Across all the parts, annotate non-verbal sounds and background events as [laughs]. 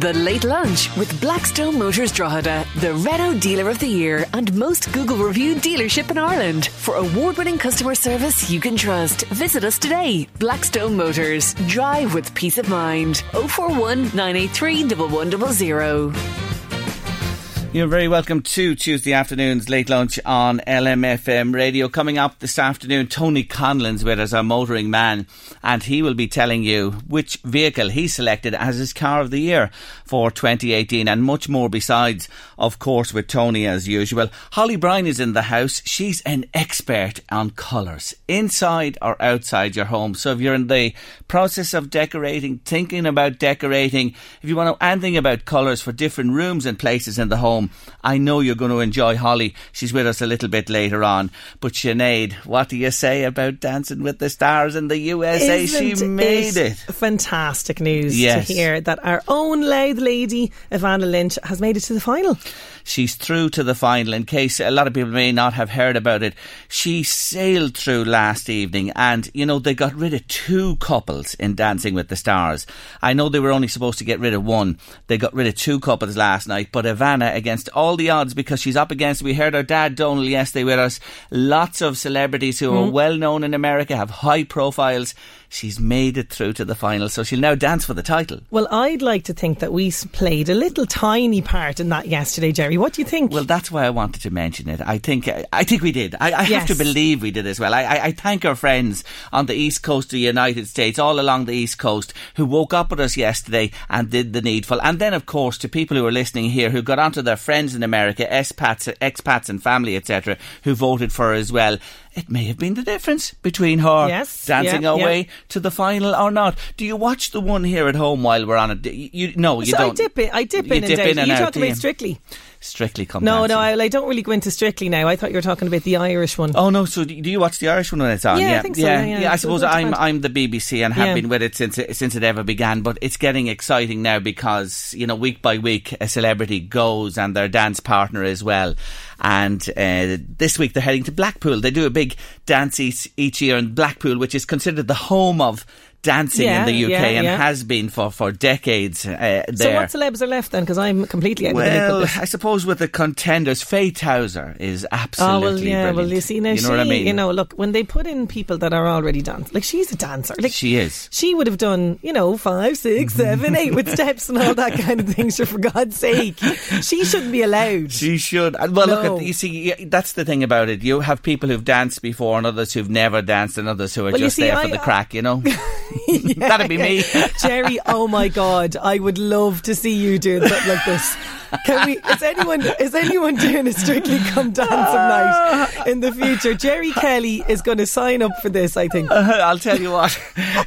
The Late Lunch with Blackstone Motors Drogheda, the Renault Dealer of the Year and most Google reviewed dealership in Ireland. For award winning customer service you can trust, visit us today. Blackstone Motors. Drive with peace of mind. 041 983 1100. You're very welcome to Tuesday afternoon's late lunch on LMFM radio. Coming up this afternoon, Tony Conlon's with us, our motoring man, and he will be telling you which vehicle he selected as his car of the year for 2018 and much more besides, of course, with Tony as usual. Holly Bryan is in the house. She's an expert on colours, inside or outside your home. So if you're in the process of decorating, thinking about decorating, if you want to know anything about colours for different rooms and places in the home, home. I know you're going to enjoy Holly. She's with us a little bit later on. But Sinead, what do you say about Dancing with the Stars in the USA? Isn't she made it. it. Fantastic news Yes. to hear that our own Louth lady, Evanna Lynch, has made it to the final. She's through to the final. In case a lot of people may not have heard about it, she sailed through last evening, and you know they got rid of two couples in Dancing with the Stars. I know they were only supposed to get rid of one. They got rid of two couples last night, but Evanna, against all the odds, because she's up against. We heard her dad Donal yesterday with us. Lots of celebrities who are hmm. well known in America have high profiles. She's made it through to the final, so she'll now dance for the title. Well, I'd like to think that we played a little tiny part in that yesterday, Jerry. What do you think? Well, that's why I wanted to mention it. I think I think we did. I, I have to believe we did as well. I, I, I thank our friends on the east coast of the United States, all along the east coast, who woke up with us yesterday and did the needful. And then, of course, to people who are listening here, who got onto their friends in America, expats, expats and family, etc., who voted for her as well. It may have been the difference between her Yes, dancing yeah, her yeah. way to the final or not. Do you watch the one here at home while we're on it? You, no, you so don't. I dip in, I dip in dip and out. in and you out, talking do about? Strictly? Strictly come No, no, I, I don't really go into Strictly now. I thought you were talking about the Irish one. Oh no! So do you watch the Irish one when it's on? Yeah, I think so, yeah, yeah. I suppose I'm. I'm the BBC and have Yeah. been with it since it, since it ever began. But it's getting exciting now because you know week by week a celebrity goes and their dance partner as well. And uh, this week they're heading to Blackpool. They do a big dance each, each year in Blackpool, which is considered the home of dancing Yeah, in the UK yeah, and yeah. has been for for decades. Uh, so what celebs are left then? Because I'm completely out of Well. I suppose with the contenders, Faye Tozer is absolutely Oh well, yeah. brilliant. Well, you see now, you she, know what I mean? you know, look when they put in people that are already dancing, like she's a dancer, like She is. She would have done, you know, five, six, [laughs] seven, eight with steps and all that kind of thing. So for God's sake, she shouldn't be allowed. She should. Well, No. look, at, you see, that's the thing about it. You have people who've danced before, and others who've never danced, and others who are Well, just see, there I- for the crack. You know, [laughs] [laughs] that'd be me. [laughs] Jerry, oh my God, I would love to see you doing something like this. Can we? Is anyone is anyone doing a Strictly Come Dancing night in the future? Jerry Kelly is going to sign up for this. I think. [laughs] I'll tell you what,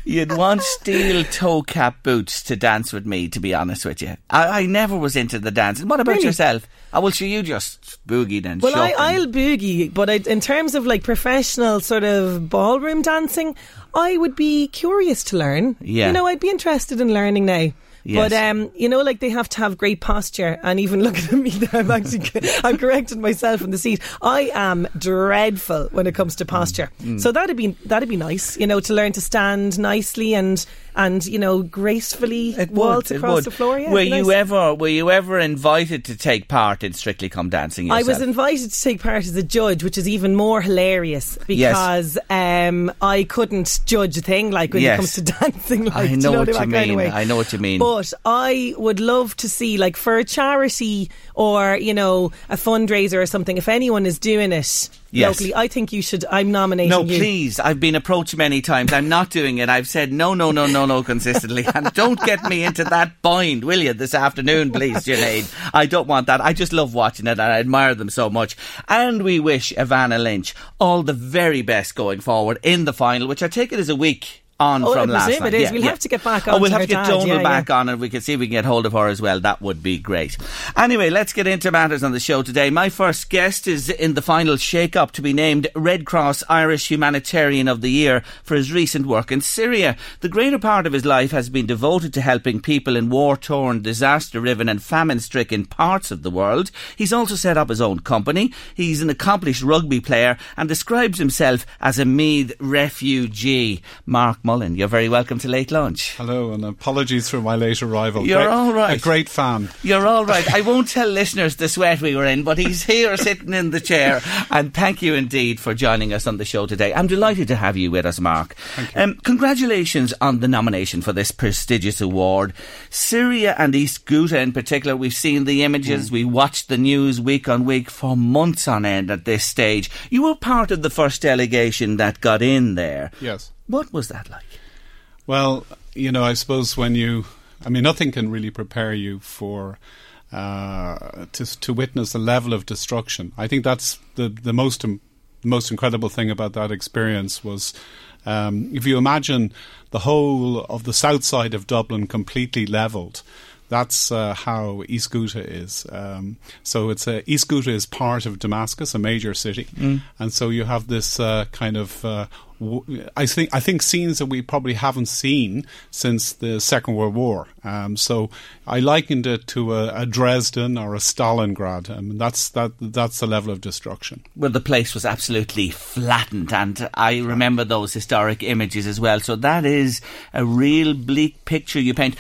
you'd want steel toe cap boots to dance with me. To be honest with you, I, I never was into the dancing. What about Really? yourself? I will show you just boogie and Well, I, I'll boogie, but I, in terms of like professional sort of ballroom dancing, I would be curious to learn. Yeah. You know, I'd be interested in learning now. Yes. But um, you know, like they have to have great posture. And even [laughs] looking at me, I'm actually I'm correcting myself in the seat. I am dreadful when it comes to posture. Mm. So that'd be that'd be nice, you know, to learn to stand nicely and and you know gracefully It waltz would, across would. the floor. Yeah, were you nice. ever were you ever invited to take part in Strictly Come Dancing? I was invited to take part as a judge, which is even more hilarious because um, I couldn't judge a thing like when Yes. it comes to [laughs] dancing. Like, I know you know what you mean. way? I know what you mean. But I would love to see, like, for a charity or you know a fundraiser or something. If anyone is doing it Yes. locally, I think you should. I'm nominating No, you. please. I've been approached many times. I'm not doing it. I've said no, no, no, no, no consistently. [laughs] And don't get me into that bind, will you, this afternoon, please, Sinead. I don't want that. I just love watching it and I admire them so much. And we wish Evanna Lynch all the very best going forward in the final, which I take it is a week on Oh, from last night. it is. Yeah, We'll yeah. have to get back Oh, on we'll to have to get dad. Donal Yeah, back on and we can see if we can get hold of her as well. That would be great. Anyway, let's get into matters on the show today. My first guest is in the final shake-up to be named Red Cross Irish Humanitarian of the Year for his recent work in Syria. The greater part of his life has been devoted to helping people in war-torn, disaster-riven and famine-stricken parts of the world. He's also set up his own company. He's an accomplished rugby player and describes himself as a Meath refugee. Mark Mullen, you're very welcome to Late Lunch. Hello, and apologies for my late arrival. You're Great- all right. A great fan. You're all right. [laughs] I won't tell listeners the sweat we were in, but he's here sitting in the chair. And thank you indeed for joining us on the show today. I'm delighted to have you with us, Mark. Um, congratulations on the nomination for this prestigious award. Syria and East Ghouta in particular, we've seen the images, we watched the news week on week for months on end at this stage. You were part of the first delegation that got in there. Yes. What was that like? Well, you know, I suppose when you, I mean, nothing can really prepare you for uh, to to witness the level of destruction. I think that's the the most im- the most incredible thing about that experience was. Um, if you imagine the whole of the south side of Dublin completely levelled, that's uh, how East Ghouta is. Um, so it's uh, East Ghouta is part of Damascus, a major city, and so you have this uh, kind of. I think I think scenes that we probably haven't seen since the Second World War. Um, so I likened it to a, a Dresden or a Stalingrad. I mean, that's that that's the level of destruction. well, the place was absolutely flattened, and I remember those historic images as well. So that is a real bleak picture you paint.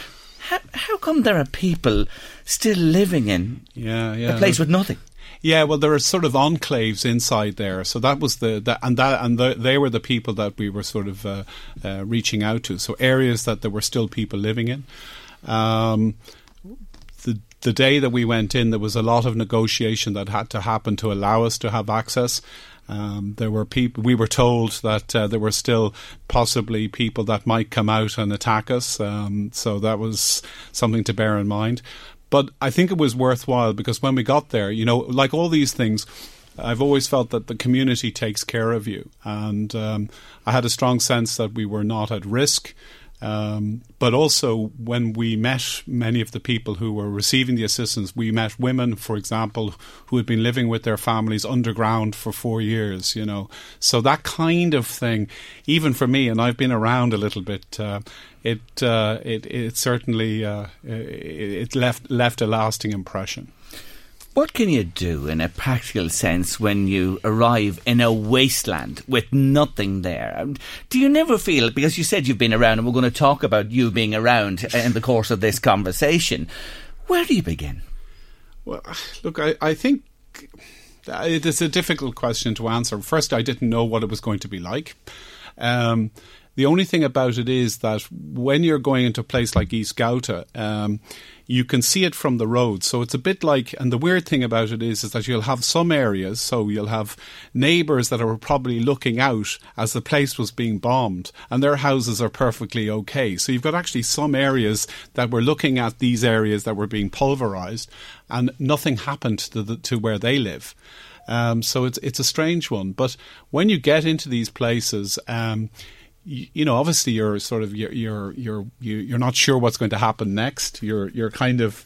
How, how come there are people still living in Yeah, yeah. a place with nothing? Yeah, well, there are sort of enclaves inside there. So that was the, the and that and the, they were the people that we were sort of uh, uh, reaching out to. So areas that there were still people living in. Um, the the day that we went in, there was a lot of negotiation that had to happen to allow us to have access. Um, there were people. We were told that uh, there were still possibly people that might come out and attack us. Um, so that was something to bear in mind. But I think it was worthwhile because when we got there, you know, like all these things, I've always felt that the community takes care of you, and um, I had a strong sense that we were not at risk. Um, but also, when we met many of the people who were receiving the assistance, we met women, for example, who had been living with their families underground for four years. You know, so that kind of thing, even for me, and I've been around a little bit. Uh, it, uh, it it certainly uh, it left left a lasting impression. What can you do in a practical sense when you arrive in a wasteland with nothing there? Um, Do you never feel, because you said you've been around, and we're going to talk about you being around in the course of this conversation, where do you begin? Well, look, I, I think it is a difficult question to answer. First, I didn't know what it was going to be like. Um, the only thing about it is that when you're going into a place like East Ghouta, um, you can see it from the road. So it's a bit like, and the weird thing about it is, is that you'll have some areas, so you'll have neighbours that are probably looking out as the place was being bombed, and their houses are perfectly okay. So you've got actually some areas that were looking at these areas that were being pulverised, and nothing happened to, the, to where they live. Um, so it's it's a strange one. But when you get into these places, um, you, know, obviously you're sort of you're you're you're you- you're not sure what's going to happen next. You're you're kind of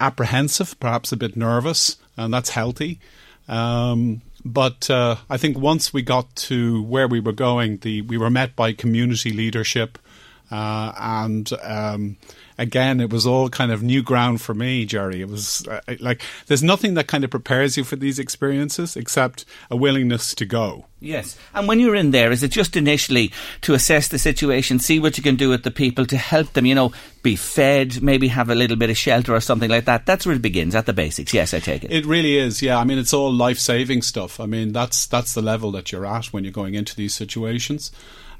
apprehensive, perhaps a bit nervous, and that's healthy. Um, but uh, I think once we got to where we were going, the we were met by community leadership. Uh, and um, again, it was all kind of new ground for me, Jerry. It was uh, like there's nothing that kind of prepares you for these experiences except a willingness to go. Yes. And when you're in there, is it just initially to assess the situation, see what you can do with the people to help them, you know, be fed, maybe have a little bit of shelter or something like that? That's where it begins, at the basics. Yes, I take it. It really is, yeah. I mean, it's all life saving stuff. I mean, that's, that's the level that you're at when you're going into these situations.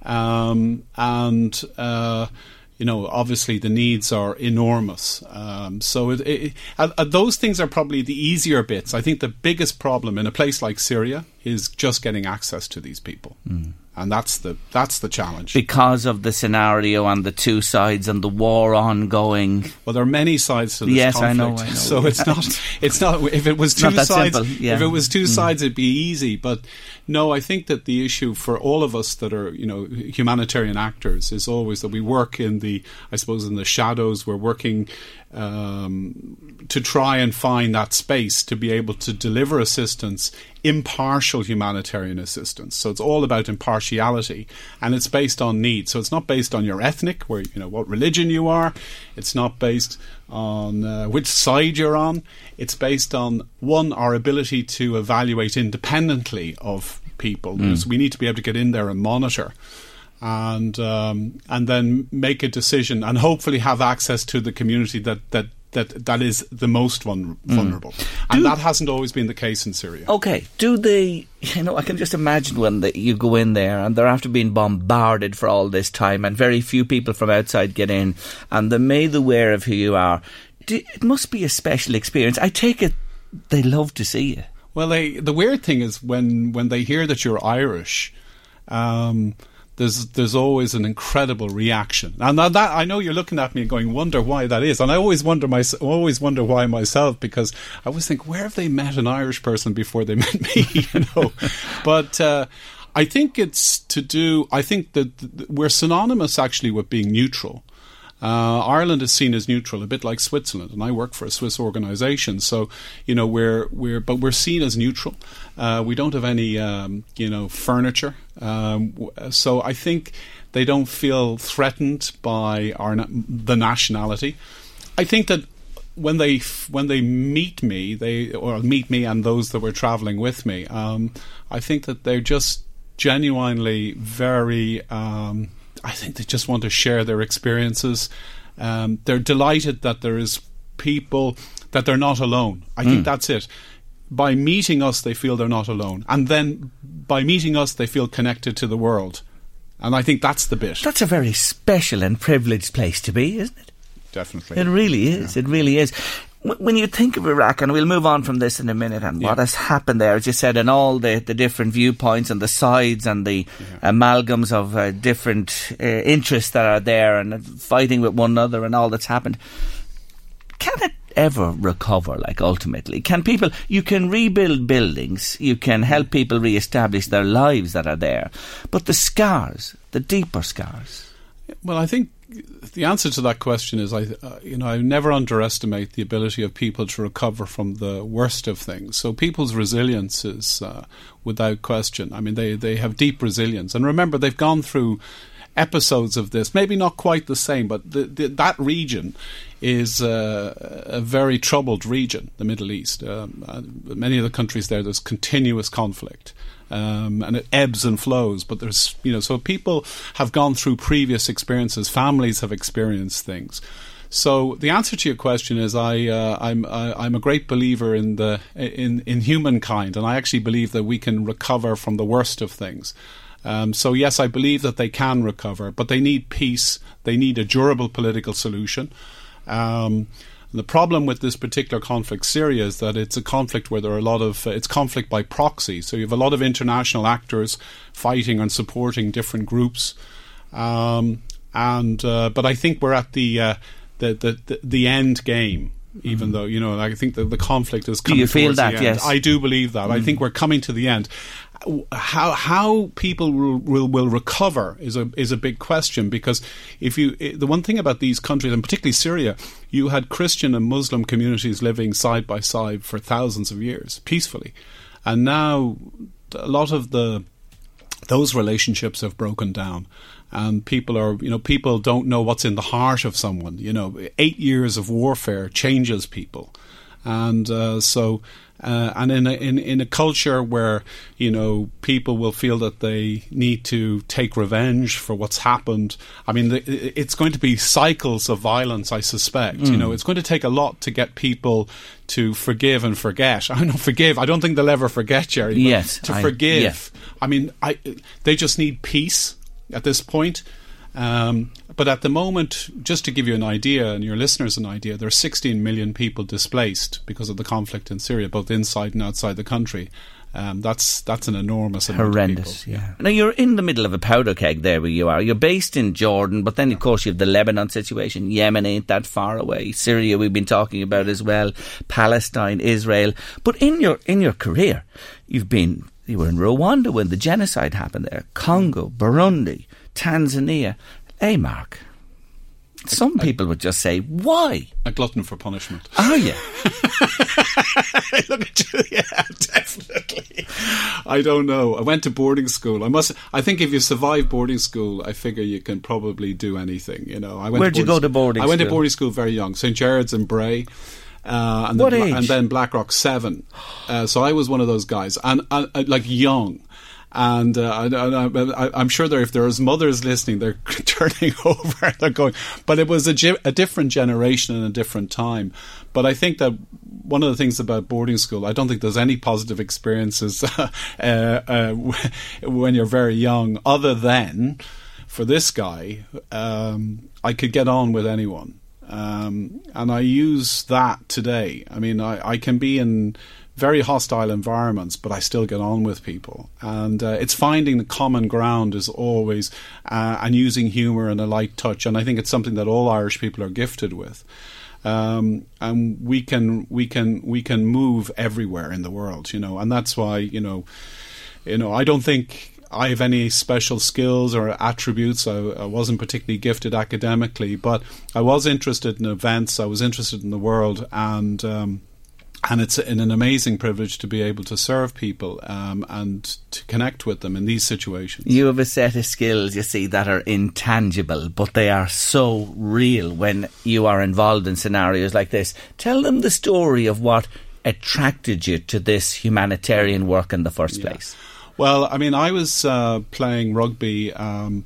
Um, and, uh, you know, obviously the needs are enormous. Um, so it, it, uh, uh, those things are probably the easier bits. I think the biggest problem in a place like Syria is just getting access to these people. Mm and that's the that's the challenge because of the scenario and the two sides and the war ongoing. Well, there are many sides to this yes, conflict, I know, I know. so it's not [laughs] it's not if it was two sides yeah. if it was two mm. sides it'd be easy. But no, I think that the issue for all of us that are you know humanitarian actors is always that we work in the I suppose in the shadows. We're working um, to try and find that space to be able to deliver assistance, impartial humanitarian assistance. So it's all about impartiality, and it's based on need. So it's not based on your ethnic, where you know what religion you are. It's not based on uh, which side you're on. It's based on one our ability to evaluate independently of people. Mm. we need to be able to get in there and monitor and um, and then make a decision and hopefully have access to the community that that that that is the most mm. vulnerable, mm. and do, that hasn't always been the case in Syria. Okay, do they? You know, I can just imagine when the, you go in there and they're after being bombarded for all this time, and very few people from outside get in, and they're made aware of who you are. Do, it must be a special experience. I take it they love to see you. Well, they, the weird thing is when when they hear that you're Irish. Um, there's there's always an incredible reaction, and that, I know you're looking at me and going, wonder why that is, and I always wonder my always wonder why myself because I always think where have they met an Irish person before they [laughs] met me, you know, but. Uh, I think it's to do. I think that we're synonymous actually with being neutral. Uh, Ireland is seen as neutral, a bit like Switzerland, and I work for a Swiss organisation. So, you know, we're we're but we're seen as neutral. Uh, we don't have any, um, you know, furniture. Um, so I think they don't feel threatened by our the nationality. I think that when they when they meet me, they or meet me and those that were travelling with me, um, I think that they're just genuinely very um, I think they just want to share their experiences. Um, they're delighted that there is people that they're not alone. I mm. think that's it. By meeting us, they feel they're not alone, and then by meeting us, they feel connected to the world. And I think that's the bit. That's a very special and privileged place to be, isn't it? Definitely. It really is. Yeah. It really is when you think of Iraq, and we'll move on from this in a minute, and yeah. what has happened there, as you said, and all the, the different viewpoints and the sides and the yeah. amalgams of uh, different uh, interests that are there and fighting with one another and all that's happened, can it ever recover, like ultimately? Can people, you can rebuild buildings, you can help people re establish their lives that are there, but the scars, the deeper scars. Well, I think the answer to that question is, I, uh, you know, I never underestimate the ability of people to recover from the worst of things. So people's resilience is, uh, without question. I mean, they they have deep resilience, and remember, they've gone through episodes of this. Maybe not quite the same, but the, the, that region is uh, a very troubled region, the Middle East. Um, uh, many of the countries there, there's continuous conflict um, and it ebbs and flows. But there's, you know, so people have gone through previous experiences, families have experienced things. So the answer to your question is I uh, I'm I, am a great believer in the in in humankind, and I actually believe that we can recover from the worst of things. Um, so yes, I believe that they can recover, but they need peace. They need a durable political solution. Um, and the problem with this particular conflict, Syria, is that it's a conflict where there are a lot of uh, it's conflict by proxy. So you have a lot of international actors fighting and supporting different groups. Um, and uh, but I think we're at the uh, the, the the end game even mm. though you know I think that the conflict is coming. Do you feel that? Yes, I do believe that. Mm. I think we're coming to the end, how how people will, will, will recover is a is a big question because if you the one thing about these countries and particularly Syria, you had Christian and Muslim communities living side by side for thousands of years peacefully, and now a lot of the those relationships have broken down. And people are you know people don't know what's in the heart of someone. You know 8 years of warfare changes people. And uh, so uh, and in a, in in a culture where you know people will feel that they need to take revenge for what's happened. I mean, the, it's going to be cycles of violence. I suspect. Mm. You know, it's going to take a lot to get people to forgive and forget. [laughs] I don't forgive. I don't think they'll ever forget, Jerry. Yes, to I, forgive. Yes. I mean, I they just need peace at this point. Um, but at the moment, just to give you an idea and your listeners an idea, there are 16 million people displaced because of the conflict in Syria, both inside and outside the country. Um, that's that's an enormous horrendous. Yeah. Now you're in the middle of a powder keg there where you are. You're based in Jordan, but then of course you have the Lebanon situation. Yemen ain't that far away. Syria we've been talking about as well. Palestine, Israel. But in your in your career, you've been you were in Rwanda when the genocide happened there. Congo, Burundi, Tanzania. Hey, Mark. Some people would just say, "Why?" A glutton for punishment. Are you? [laughs] Look at you. [laughs] Yeah, definitely. I don't know. I went to boarding school. I must. I think if you survive boarding school, I figure you can probably do anything. You know. I went. Where'd you go to boarding? School? I went to boarding school very young. St Gerard's in Bray. Uh, and, what the, age? and then Blackrock Seven. Uh, so I was one of those guys, and, and uh, like young. And uh, I, am sure there, if there's mothers listening, they're [laughs] turning over. They're going, but it was a, a different generation and a different time. But I think that one of the things about boarding school, I don't think there's any positive experiences [laughs] uh, uh, [laughs] when you're very young, other than for this guy, um, I could get on with anyone. Um, and I use that today. I mean, I, I can be in very hostile environments, but I still get on with people. And uh, it's finding the common ground is always, uh, and using humour and a light touch. And I think it's something that all Irish people are gifted with. Um, and we can we can we can move everywhere in the world, you know, and that's why you know, you know, I don't think I have any special skills or attributes. I, I, wasn't particularly gifted academically, but I was interested in events. I was interested in the world, and um, and it's an, an amazing privilege to be able to serve people um, and to connect with them in these situations. You have a set of skills, you see, that are intangible, but they are so real when you are involved in scenarios like this. Tell them the story of what attracted you to this humanitarian work in the first Yeah. place. Well, I mean, I was uh, playing rugby. Um,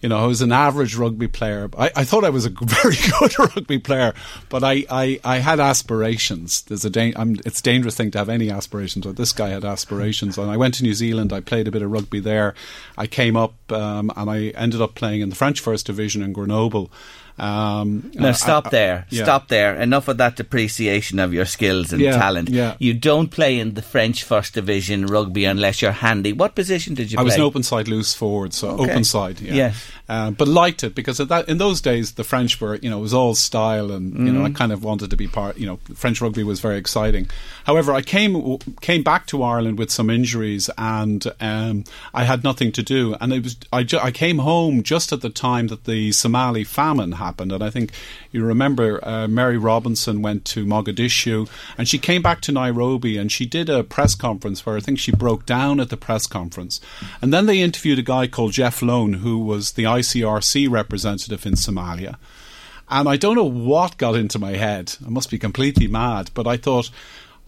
you know, I was an average rugby player. I, I thought I was a [laughs] very good rugby player, but I, I, I had aspirations. There's a da- it's a dangerous thing to have any aspirations, but this guy had aspirations. And I went to New Zealand. I played a bit of rugby there. I came up um, and I ended up playing in the French First Division in Grenoble. Um, Now, stop I- there. yeah. Stop there. Enough of that depreciation of your skills and Yeah, talent. yeah. You don't play in the French First Division rugby unless you're handy. What position did you play? I play? was an open side loose forward, so Okay. open side, yeah. Uh, but liked it because at that in those days the French were, you know, it was all style, and you Mm. know, I kind of wanted to be part. You know, French rugby was very exciting. However, I came came back to Ireland with some injuries, and um, I had nothing to do, and it was I, ju- I came home just at the time that the Somali famine happened, and I think you remember uh, Mary Robinson went to Mogadishu, and she came back to Nairobi, and she did a press conference where I think she broke down at the press conference, and then they interviewed a guy called Geoff Loane, who was the ICRC representative in Somalia. And I don't know what got into my head. I must be completely mad, but I thought,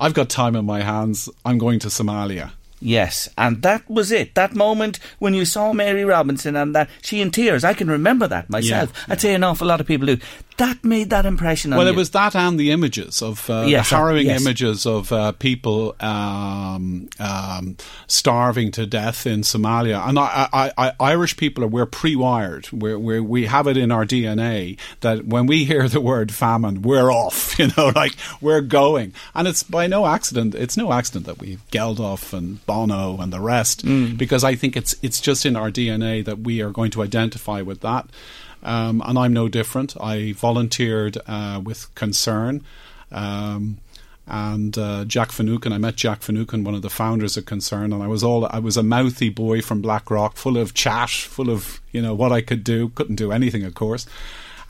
I've got time on my hands. I'm going to Somalia. Yes, and that was it. That moment when you saw Mary Robinson and that she in tears. I can remember that myself. Yeah, I'd say an awful lot of people do. That made that impression on Well, you. it was that and the images of uh, Yes, the harrowing yes. images of uh, people um, um, starving to death in Somalia. And I, I, I, Irish people are we're pre-wired. We're, we're, we have it in our DNA that when we hear the word famine, we're off. [laughs] You know, like we're going. And it's by no accident. It's no accident that we've Geldof and Bono and the rest, Mm. because I think it's it's just in our DNA that we are going to identify with that. Um, and I'm no different. I volunteered uh, with Concern. Um, and uh, Jack Finucane, I met Jack Finucane, one of the founders of Concern, and I was all I was a mouthy boy from Blackrock, full of chat, full of you know what I could do, couldn't do anything, of course.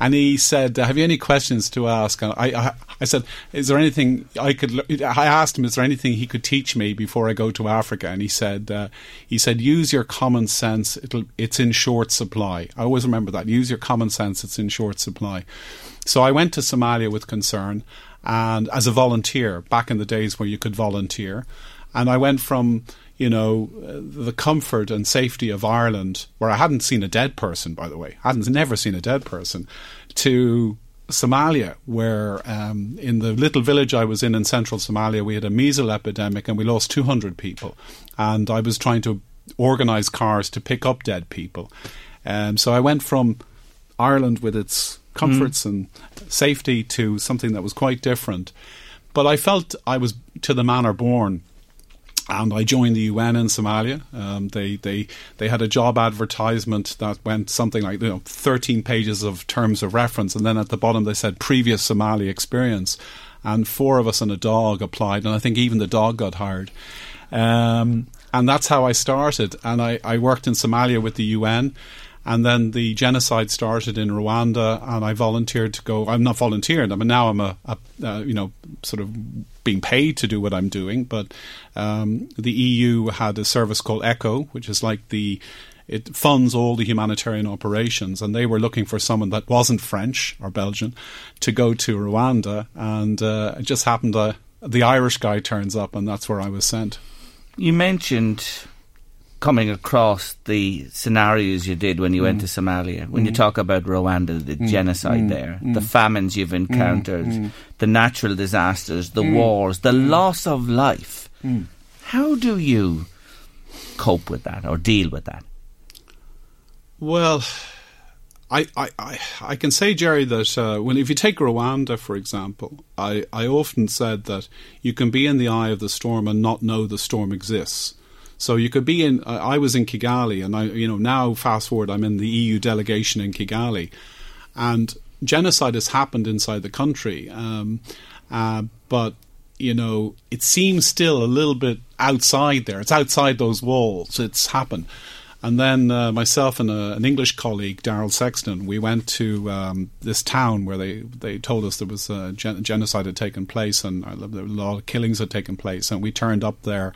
And he said, "Have you any questions to ask?" And I, I, I said, "Is there anything I could?" I asked him, "Is there anything he could teach me before I go to Africa?" And he said, uh, "He said, use your common sense. It'll, it's in short supply. I always remember that. Use your common sense. It's in short supply." So I went to Somalia with concern, and as a volunteer back in the days where you could volunteer, and I went from you know, the comfort and safety of Ireland, where I hadn't seen a dead person, by the way, I hadn't never seen a dead person, to Somalia, where um, in the little village I was in in central Somalia, we had a measles epidemic and we lost 200 people. And I was trying to organise cars to pick up dead people. Um, so I went from Ireland with its comforts mm. and safety to something that was quite different. But I felt I was to the manner born and I joined the UN in Somalia. Um, they they they had a job advertisement that went something like you know 13 pages of terms of reference, and then at the bottom they said previous Somali experience, and four of us and a dog applied, and I think even the dog got hired. Um, and that's how I started. And I, I worked in Somalia with the UN. And then the genocide started in Rwanda, and I volunteered to go. I'm not volunteering. I mean, now I'm a, a, a you know sort of being paid to do what I'm doing. But um, the EU had a service called ECHO, which is like the it funds all the humanitarian operations, and they were looking for someone that wasn't French or Belgian to go to Rwanda, and uh, it just happened. Uh, the Irish guy turns up, and that's where I was sent. You mentioned coming across the scenarios you did when you mm. went to Somalia, when mm. you talk about Rwanda, the mm. genocide mm. there, mm. the famines you've mm. encountered, the natural disasters, the wars, the loss of life. How do you cope with that or deal with that? Well, I, I, I, I can say, Jerry, that uh, when if you take Rwanda, for example, I, I often said that you can be in the eye of the storm and not know the storm exists. So you could be in. I was in Kigali, and I, you know, now fast forward, I'm in the EU delegation in Kigali, and genocide has happened inside the country, um, uh, but you know, it seems still a little bit outside there. It's outside those walls. It's happened. And then uh, myself and a, an English colleague, Daryl Sexton, we went to um, this town where they, they told us there was a gen- genocide had taken place and a lot of killings had taken place. And we turned up there.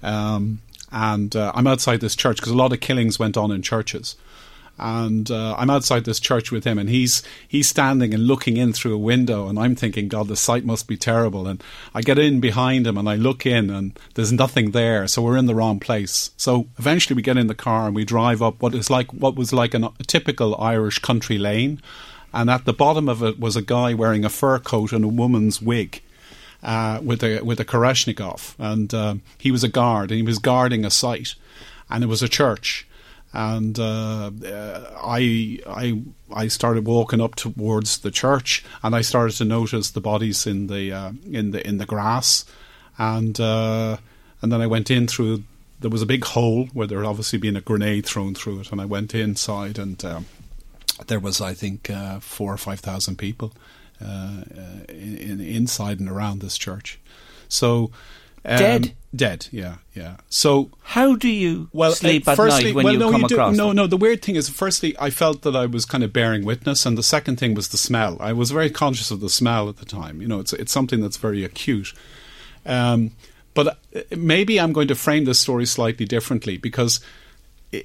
Um, and uh, I'm outside this church because a lot of killings went on in churches. And uh, I'm outside this church with him, and he's he's standing and looking in through a window, and I'm thinking, God, the sight must be terrible. And I get in behind him, and I look in, and there's nothing there, so we're in the wrong place. So eventually, we get in the car and we drive up what is like what was like an, a typical Irish country lane, and at the bottom of it was a guy wearing a fur coat and a woman's wig uh, with a with a Kalashnikov, and uh, he was a guard, and he was guarding a site, and it was a church, and uh, I I I started walking up towards the church, and I started to notice the bodies in the uh, in the in the grass, and uh, and then I went in through. There was a big hole where there had obviously been a grenade thrown through it, and I went inside, and there was I think uh, four or five thousand people uh, in, inside and around this church. So. Um, dead, dead, yeah, yeah. So how do you well sleep at firstly, night when well, you no, come you across? No, them? no. The weird thing is, firstly, I felt that I was kind of bearing witness, and the second thing was the smell. I was very conscious of the smell at the time. You know, it's it's something that's very acute. Um, but uh, maybe I'm going to frame this story slightly differently because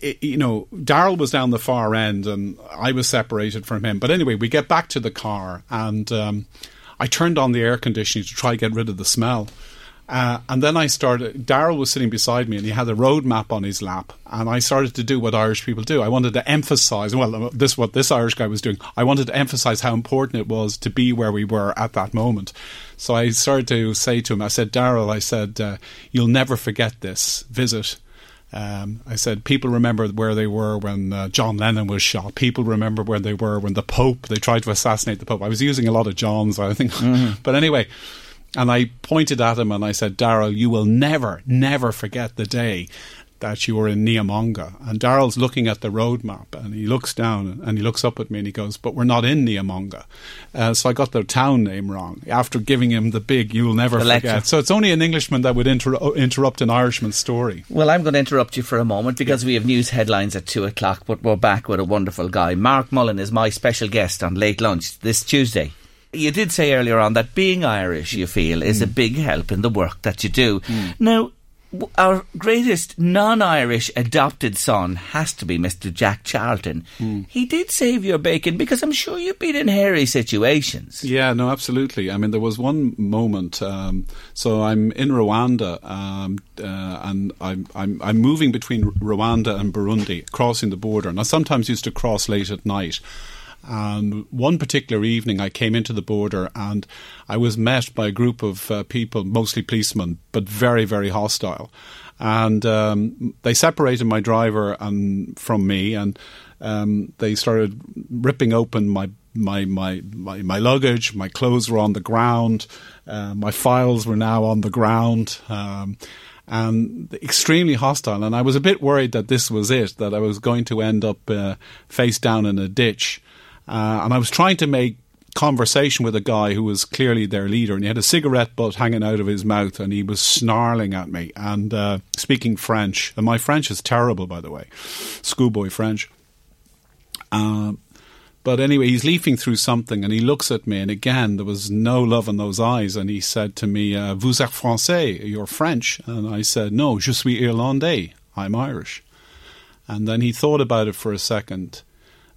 it, you know, Daryl was down the far end and I was separated from him. But anyway, we get back to the car and um, I turned on the air conditioning to try to get rid of the smell. Uh, and then I started. Daryl was sitting beside me, and he had a road map on his lap. And I started to do what Irish people do. I wanted to emphasise. Well, this what this Irish guy was doing. I wanted to emphasise how important it was to be where we were at that moment. So I started to say to him, I said, Daryl, I said, uh, you'll never forget this visit um, I said people remember where they were when uh, John Lennon was shot. People remember where they were when the Pope they tried to assassinate the Pope. I was using a lot of Johns, I think, mm-hmm. [laughs] but anyway. And I pointed at him and I said, Daryl, you will never, never forget the day that you were in Neomonga. And Daryl's looking at the road map and he looks down and he looks up at me and he goes, But we're not in Neomonga. Uh, so I got the town name wrong after giving him the big, you'll never The forget. lecture. So it's only an Englishman that would inter- uh, interrupt an Irishman's story. Well, I'm going to interrupt you for a moment because we have news headlines at two o'clock, but we're back with a wonderful guy. Mark Mullen is my special guest on Late Lunch this Tuesday. You did say earlier on that being Irish, you feel, is a mm. big help in the work that you do. Mm. Now, w- our greatest non-Irish adopted son has to be Mr. Jack Charlton. He did save your bacon because I'm sure you've been in hairy situations. Yeah, no, absolutely. I mean, there was one moment. Um, so I'm in Rwanda, um, uh, and I'm, I'm I'm moving between Rwanda and Burundi, crossing the border. And I sometimes used to cross late at night. And one particular evening, I came into the border, and I was met by a group of uh, people, mostly policemen, but very, very hostile. And um, they separated my driver and from me, and um, they started ripping open my my, my my my luggage. My clothes were on the ground. Uh, my files were now on the ground. Um, and extremely hostile. And I was a bit worried that this was it, that I was going to end up uh, face down in a ditch. Uh, and I was trying to make conversation with a guy who was clearly their leader, and he had a cigarette butt hanging out of his mouth, and he was snarling at me and uh, speaking French. And my French is terrible, by the way, schoolboy French. Um, but anyway, he's leafing through something and he looks at me, and again, there was no love in those eyes. And he said to me, uh, Vous êtes français, you're French. And I said, No, je suis irlandais, I'm Irish. And then he thought about it for a second,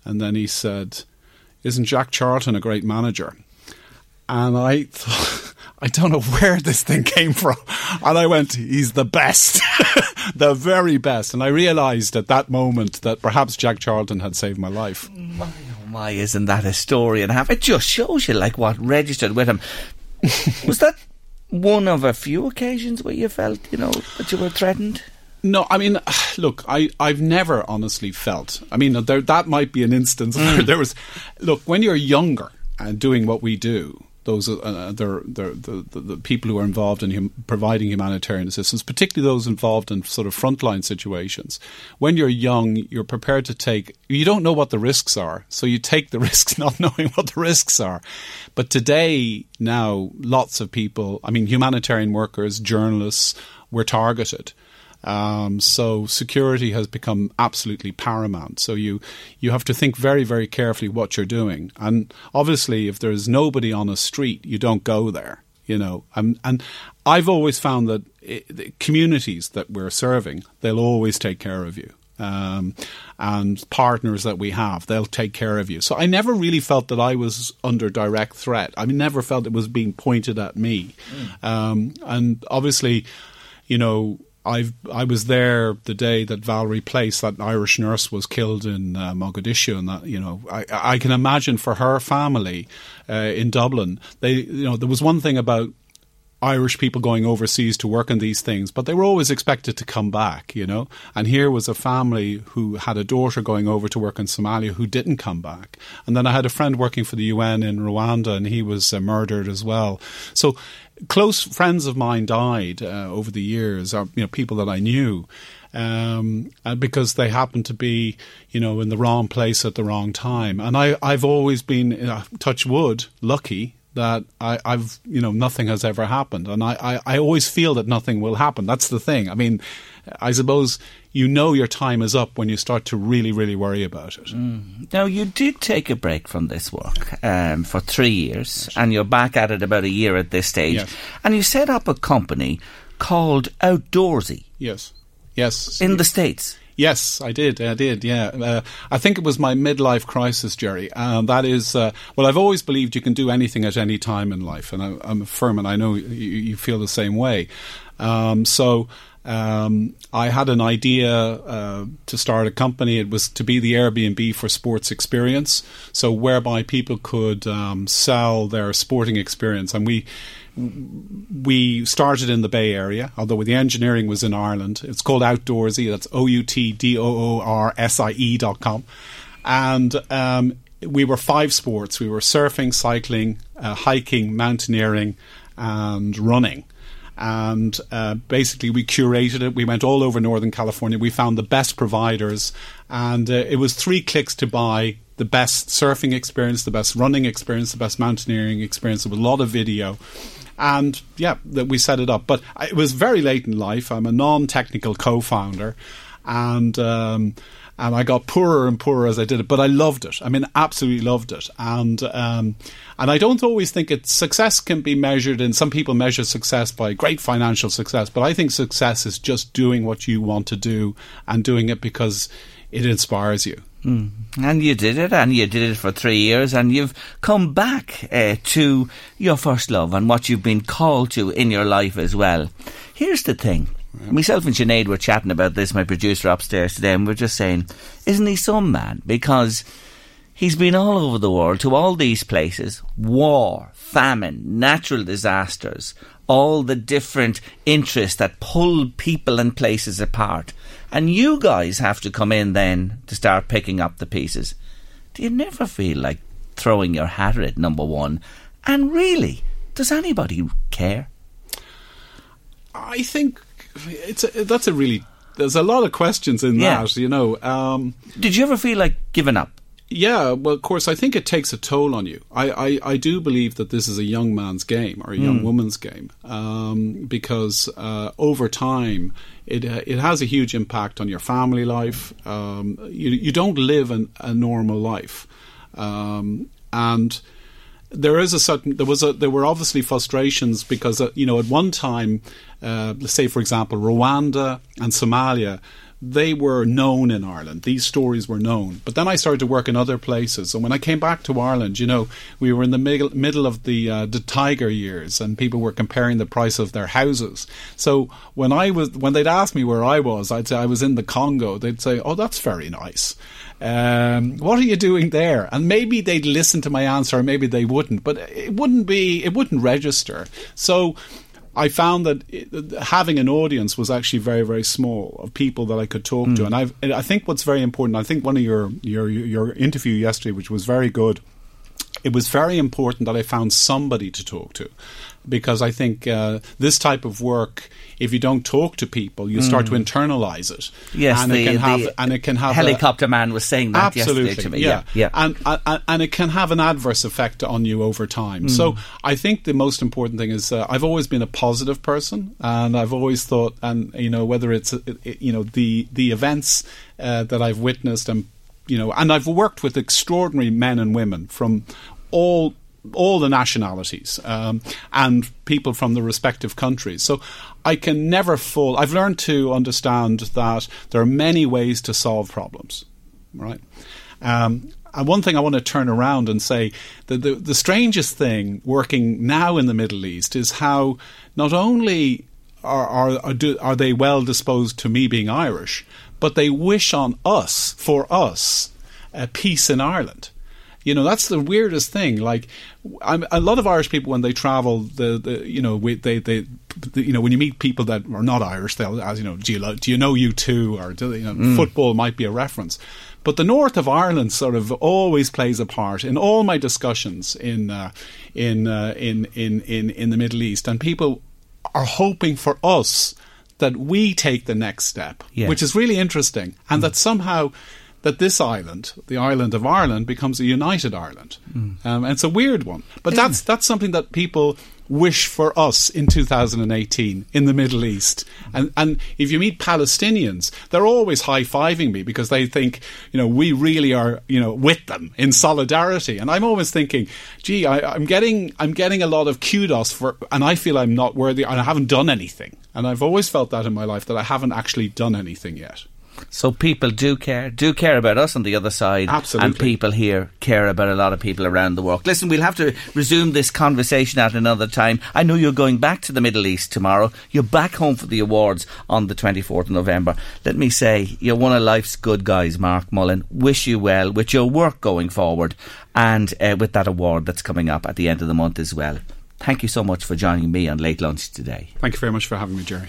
and then he said, Isn't Jack Charlton a great manager? And I thought, [laughs] I don't know where this thing came from. And I went, he's the best, [laughs] the very best. And I realised at that moment that perhaps Jack Charlton had saved my life. My, oh my, isn't that a story and half? It just shows you like what registered with him. Was that one of a few occasions where you felt, you know, that you were threatened? No, I mean, [sighs] look, I, I've never honestly felt. I mean, there, that might be an instance where there was. Look, when you're younger and doing what we do, those are uh, they're, they're, the, the the people who are involved in hum, providing humanitarian assistance, particularly those involved in sort of frontline situations. When you're young, you're prepared to take. You don't know what the risks are, so you take the [laughs] risks not knowing what the risks are. But today, now, lots of people. I mean, humanitarian workers, journalists, were targeted. Um, so security has become absolutely paramount. So you you have to think very very carefully what you're doing. And obviously, if there's nobody on a street, you don't go there. You know, and and I've always found that it, the communities that we're serving, they'll always take care of you. Um, and partners that we have, they'll take care of you. So I never really felt that I was under direct threat. I never felt it was being pointed at me. Um, and obviously, you know, I've I was there the day that Valerie Place, that Irish nurse, was killed in uh, Mogadishu, and that you know I I can imagine for her family uh, in Dublin, they you know there was one thing about Irish people going overseas to work on these things, but they were always expected to come back, you know. And here was a family who had a daughter going over to work in Somalia who didn't come back. And then I had a friend working for the UN in Rwanda, and he was uh, murdered as well. So close friends of mine died uh, over the years, or you know, people that I knew. Um, uh, because they happened to be, you know, in the wrong place at the wrong time, and I, I've always been, uh, touch wood, lucky that I, I've you know nothing has ever happened, and I, I, I always feel that nothing will happen. That's the thing. I mean, I suppose you know your time is up when you start to really really worry about it. Now, you did take a break from this work um, for three years, and you're back at it about a year at this stage. Yes. And you set up a company called Outdoorsie Yes, yes, in the States. Yes, I did. I did. Yeah, uh, I think it was my midlife crisis, Jerry. And that is, uh, well, I've always believed you can do anything at any time in life, and I, I'm firm, and I know you, you feel the same way. Um, so. Um, I had an idea uh, to start a company. It was to be the Airbnb for sports experience, so whereby people could um, sell their sporting experience, and we we started in the Bay Area, although the engineering was in Ireland. It's called Outdoorsie. That's O U T D O O R S I E dot com. And um, we were five sports. We were surfing, cycling, uh, hiking, mountaineering, and running. And uh, basically we curated it. We went all over Northern California. We found the best providers, and uh, it was three clicks to buy the best surfing experience, the best running experience, the best mountaineering experience with a lot of video. And yeah, that we set it up. But it was very late in life. I'm a non-technical co-founder, and um, and I got poorer and poorer as I did it. But I loved it. I mean, absolutely loved it. And um, and I don't always think it success can be measured. And some people measure success by great financial success, but I think success is just doing what you want to do and doing it because it inspires you. Mm. And you did it, and you did it for three years, and you've come back uh, to your first love and what you've been called to in your life as well. Here's the thing. Myself and Sinead were chatting about this, my producer upstairs today, and we're just saying, isn't he some man? Because he's been all over the world to all these places war, famine, natural disasters, all the different interests that pull people and places apart. And you guys have to come in then to start picking up the pieces. Do you never feel like throwing your hat at number one? And really, does anybody care? I think it's a, that's a really there's a lot of questions in yeah. that, you know. Um, Did you ever feel like giving up? Yeah, well, of course, I think it takes a toll on you. I, I, I do believe that this is a young man's game or a young mm. woman's game um, because uh, over time it uh, it has a huge impact on your family life. Um, you you don't live an, a normal life, um, and there is a certain there was a there were obviously frustrations because uh, you know at one time, uh, say for example Rwanda and Somalia they were known in Ireland. These stories were known. But then I started to work in other places. And when I came back to Ireland, you know, we were in the middle, middle of the uh, the tiger years, and people were comparing the price of their houses. So when I was when they'd ask me where I was, I'd say I was in the Congo. They'd say, "Oh, that's very nice." Um, what are you doing there? And maybe they'd listen to my answer, or maybe they wouldn't. But it wouldn't be, it wouldn't register. So I found that it, having an audience was actually very, very small of people that I could talk mm. to. And, I've, I think what's very important, I think one of your, your, your interview yesterday, which was very good, it was very important that I found somebody to talk to because I think uh, this type of work, if you don't talk to people, you start mm. to internalize it. Yes, and the, it can have and it can have helicopter a, man was saying that absolutely, to me. Yeah, yeah, And, and, and it can have an adverse effect on you over time. Mm. So I think the most important thing is uh, I've always been a positive person, and I've always thought, and you know, whether it's you know the the events uh, that I've witnessed and you know, and I've worked with extraordinary men and women from all all the nationalities um, and people from the respective countries. So I can never fall. I've learned to understand that there are many ways to solve problems, right? Um, and one thing I want to turn around and say that the, the strangest thing working now in the Middle East is how not only are, are, are, do, are they well disposed to me being Irish, but they wish on us, for us, a peace in Ireland. You know, that's the weirdest thing. Like, I'm, a lot of Irish people when they travel, the, the you know, we, they, they, the, you know, when you meet people that are not Irish, they'll ask, you know, do you, do you know U2 or do, you know, mm. football might be a reference. But the north of Ireland sort of always plays a part in all my discussions in uh, in, uh, in in in in the Middle East, and people are hoping for us that we take the next step, which is really interesting, and mm. that somehow that this island, the island of Ireland, becomes a united Ireland. Mm. Um, and it's a weird one, but that's that's something that people wish for us in 2018 in the Middle East. And and if you meet Palestinians, they're always high fiving me because they think you know we really are you know with them in solidarity. And I'm always thinking, gee, I, I'm getting I'm getting a lot of kudos for, and I feel I'm not worthy, and I haven't done anything. And I've always felt that in my life that I haven't actually done anything yet. So people do care, do care about us on the other side. Absolutely. And people here care about a lot of people around the world. Listen, we'll have to resume this conversation at another time. I know you're going back to the Middle East tomorrow. You're back home for the awards on the 24th of November. Let me say, you're one of life's good guys, Mark Mullen. Wish you well with your work going forward and uh, with that award that's coming up at the end of the month as well. Thank you so much for joining me on Late Lunch today. Thank you very much for having me, Jerry.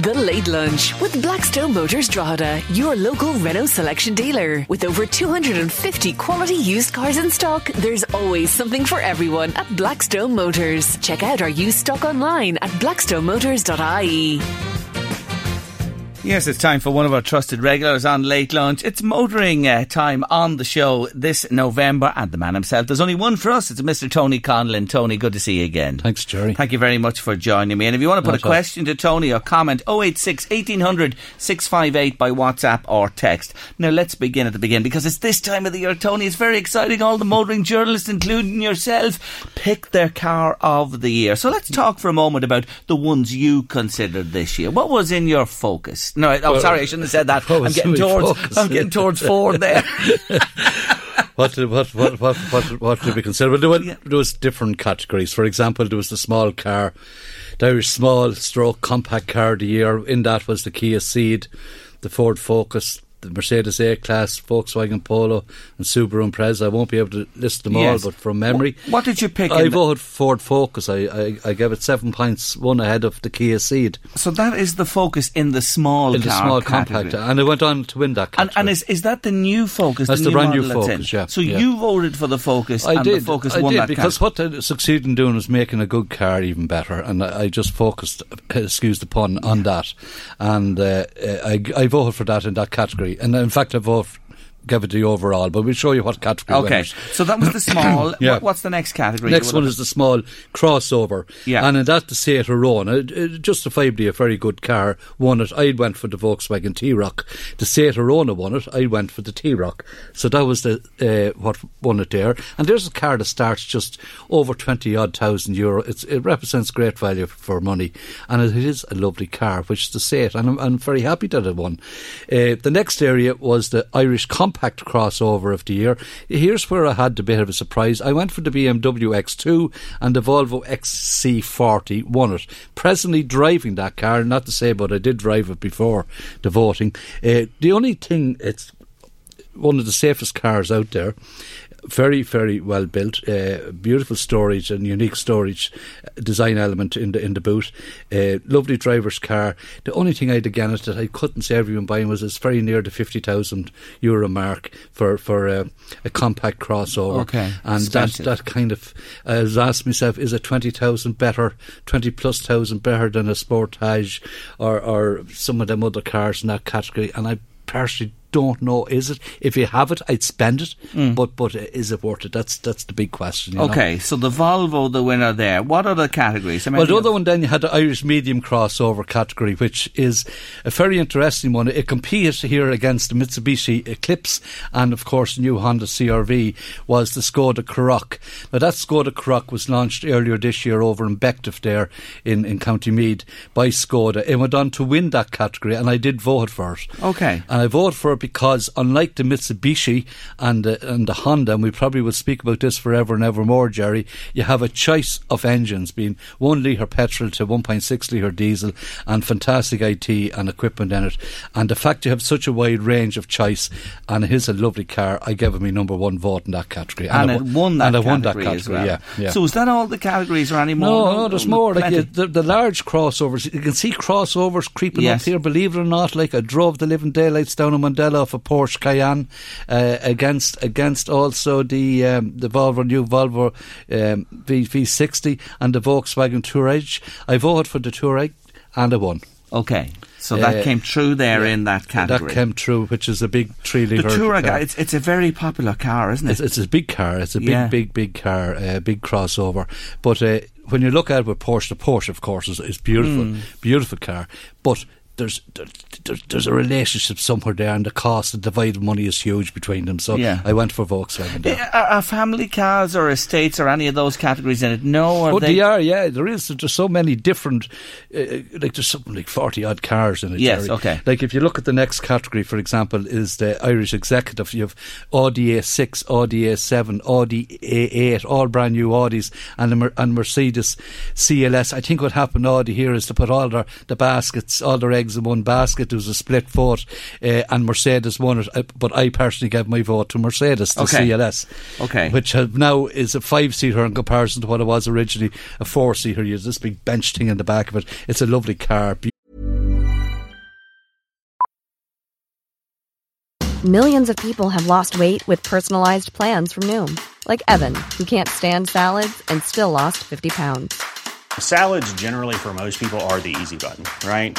The Late Lunch with Blackstone Motors Drogheda, your local Renault selection dealer. With over 250 quality used cars in stock, there's always something for everyone at Blackstone Motors. Check out our used stock online at blackstonemotors.ie. Yes, it's time for one of our trusted regulars on Late Lunch. It's motoring uh, time on the show this November, and the man himself. There's only one for us. It's Mr. Tony Conlon. Tony, good to see you again. Thanks, Jerry. Thank you very much for joining me. And if you want to put Not a question to Tony or comment, 086 1800 658 by WhatsApp or text. Now, let's begin at the beginning because it's this time of the year, Tony. It's very exciting. All the motoring journalists, including yourself, pick their car of the year. So let's talk for a moment about the ones you considered this year. What was in your focus? No, oh, Well, sorry, I shouldn't have said that. [laughs] I'm getting towards. focus? I'm getting towards Ford there. [laughs] what what what what what, what did we consider? Well, there, were, Yeah. there was different categories. For example, there was the small car, the Irish small stroke compact car of the year. In that was the Kia Ceed, the Ford Focus, the Mercedes A Class, Volkswagen Polo, and Subaru Impreza. I won't be able to list them Yes. all, but from memory. What did you pick? I voted Ford Focus. I, I I gave it seven points, one ahead of the Kia Ceed so that is the focus in the small in the small category. compact, and I went on to win that. And, Category. and is, is that the new Focus? That's the new brand new model it's in? Focus, yeah, So yeah. you voted for the Focus, I and did. Focus I won did that because category. what I succeeded in doing was making a good car even better, and I, I just focused, [coughs] excuse the pun, on that, and uh, uh, I, I voted for that in that category, and in fact I voted. Give it the overall, but we'll show you what category. Okay, winners. so that was the [coughs] small. Yeah. what, what's the next category? Next one is the small crossover. Yeah. And in that, the Seat Arona, it, it, justifiably a very good car, won it. I went for the Volkswagen T-Roc. The Seat Arona won it. I went for the T-Roc. So that was the uh, what won it there. And there's a car that starts just over 20 odd thousand euro. It's, it represents great value for money. And it is a lovely car, which is the Seat. And I'm, I'm very happy that it won. Uh, the next area was the Irish compact crossover of the year. Here's where I had a bit of a surprise. I went for the BMW X2 and the Volvo XC40 won it. Presently driving that car, not to say, but I did drive it before the voting. Uh, the only thing, it's one of the safest cars out there. Very, very well built. Uh, beautiful storage and unique storage uh, design element in the in the boot. Uh, lovely driver's car. The only thing I'd against it, that I couldn't see everyone buying was it's very near the fifty thousand euro mark for for uh, a compact crossover. Okay, and that expensive. that kind of I was asking myself, is a twenty thousand better, twenty plus thousand better than a Sportage or or some of them other cars in that category? And I personally don't know. Is it? If you have it, I'd spend it. But but uh, is it worth it? That's that's the big question. you know? Mm. Okay, so the Volvo, the winner there. What other categories? I mean, Well, the other one then you had the Irish medium crossover category, which is a very interesting one. It competes here against the Mitsubishi Eclipse and, of course, the new Honda CRV was the Skoda Karoq. Now, that Skoda Karoq was launched earlier this year over in Bective there in, in County Meath by Skoda. It went on to win that category, and I did vote for it. Okay. And I voted for it because, unlike the Mitsubishi and the, and the Honda, and we probably will speak about this forever and ever more, Jerry, you have a choice of engines, being 1 litre petrol to 1.6 litre diesel, and fantastic IT and equipment in it. And the fact you have such a wide range of choice, and it is a lovely car, I give it my number one vote in that category. and I it won that and category won that as well. yeah, yeah. So is that all the categories or any more? No, no, there's more. Like you, the, the large crossovers, you can see crossovers creeping Yes. up here. Believe it or not, like I drove the living daylights down in Mondello off a Porsche Cayenne uh, against against also the um, the Volvo new Volvo um, v V60 and the Volkswagen Touareg. I voted for the Touareg and I won. Okay, so that Uh, came true there yeah. in that category. That came true, which is a big three litre. the. Touareg, car. it's, it's a very popular car, isn't it? it's a big car. It's a big, Yeah. big, big car. A big crossover. But uh, when you look at it with Porsche, the Porsche, of course, is, is beautiful, Hmm. beautiful car. But there's there, there's there's a relationship somewhere there, and the cost, the divided money is huge between them. So Yeah. I went for Volkswagen. There. Are, are family cars or estates or any of those categories in it? No, are Oh, they? they are, yeah. There is. There's so many different, uh, like there's something like forty odd cars in it. Yes, Jerry. okay. Like if you look at the next category, for example, is the Irish Executive. You have Audi A6, Audi A7, Audi A8, all brand new Audis, and the Mer- and Mercedes CLS. I think what happened Audi here is to put all their the baskets, all their eggs in one basket there was a split vote, uh, and Mercedes won it. Uh, but I personally gave my vote to Mercedes, to okay. CLS, okay, which now is a five-seater in comparison to what it was originally a four-seater. You this big bench thing in the back of it. It's a lovely car. Millions of people have lost weight with personalized plans from Noom, like Evan, who can't stand salads and still lost fifty pounds. Salads, generally, for most people, are the easy button, right?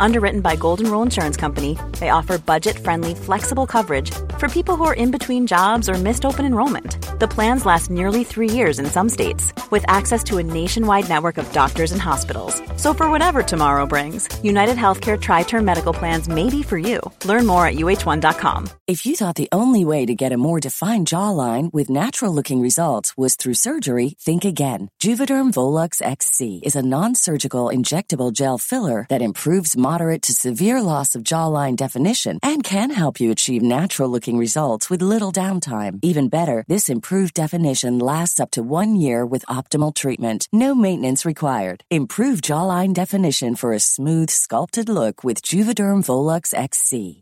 Underwritten by Golden Rule Insurance Company, they offer budget friendly, flexible coverage for people who are in between jobs or missed open enrollment. The plans last nearly three years in some states, with access to a nationwide network of doctors and hospitals. So, for whatever tomorrow brings, United Healthcare Tri Term Medical Plans may be for you. Learn more at uh1.com. If you thought the only way to get a more defined jawline with natural looking results was through surgery, think again. Juvederm Volux XC is a non surgical injectable gel filler that improves moderate to severe loss of jawline definition and can help you achieve natural looking results with little downtime. Even better, this improved definition lasts up to one year with optimal treatment. No maintenance required. Improve jawline definition for a smooth, sculpted look with Juvederm Volux XC.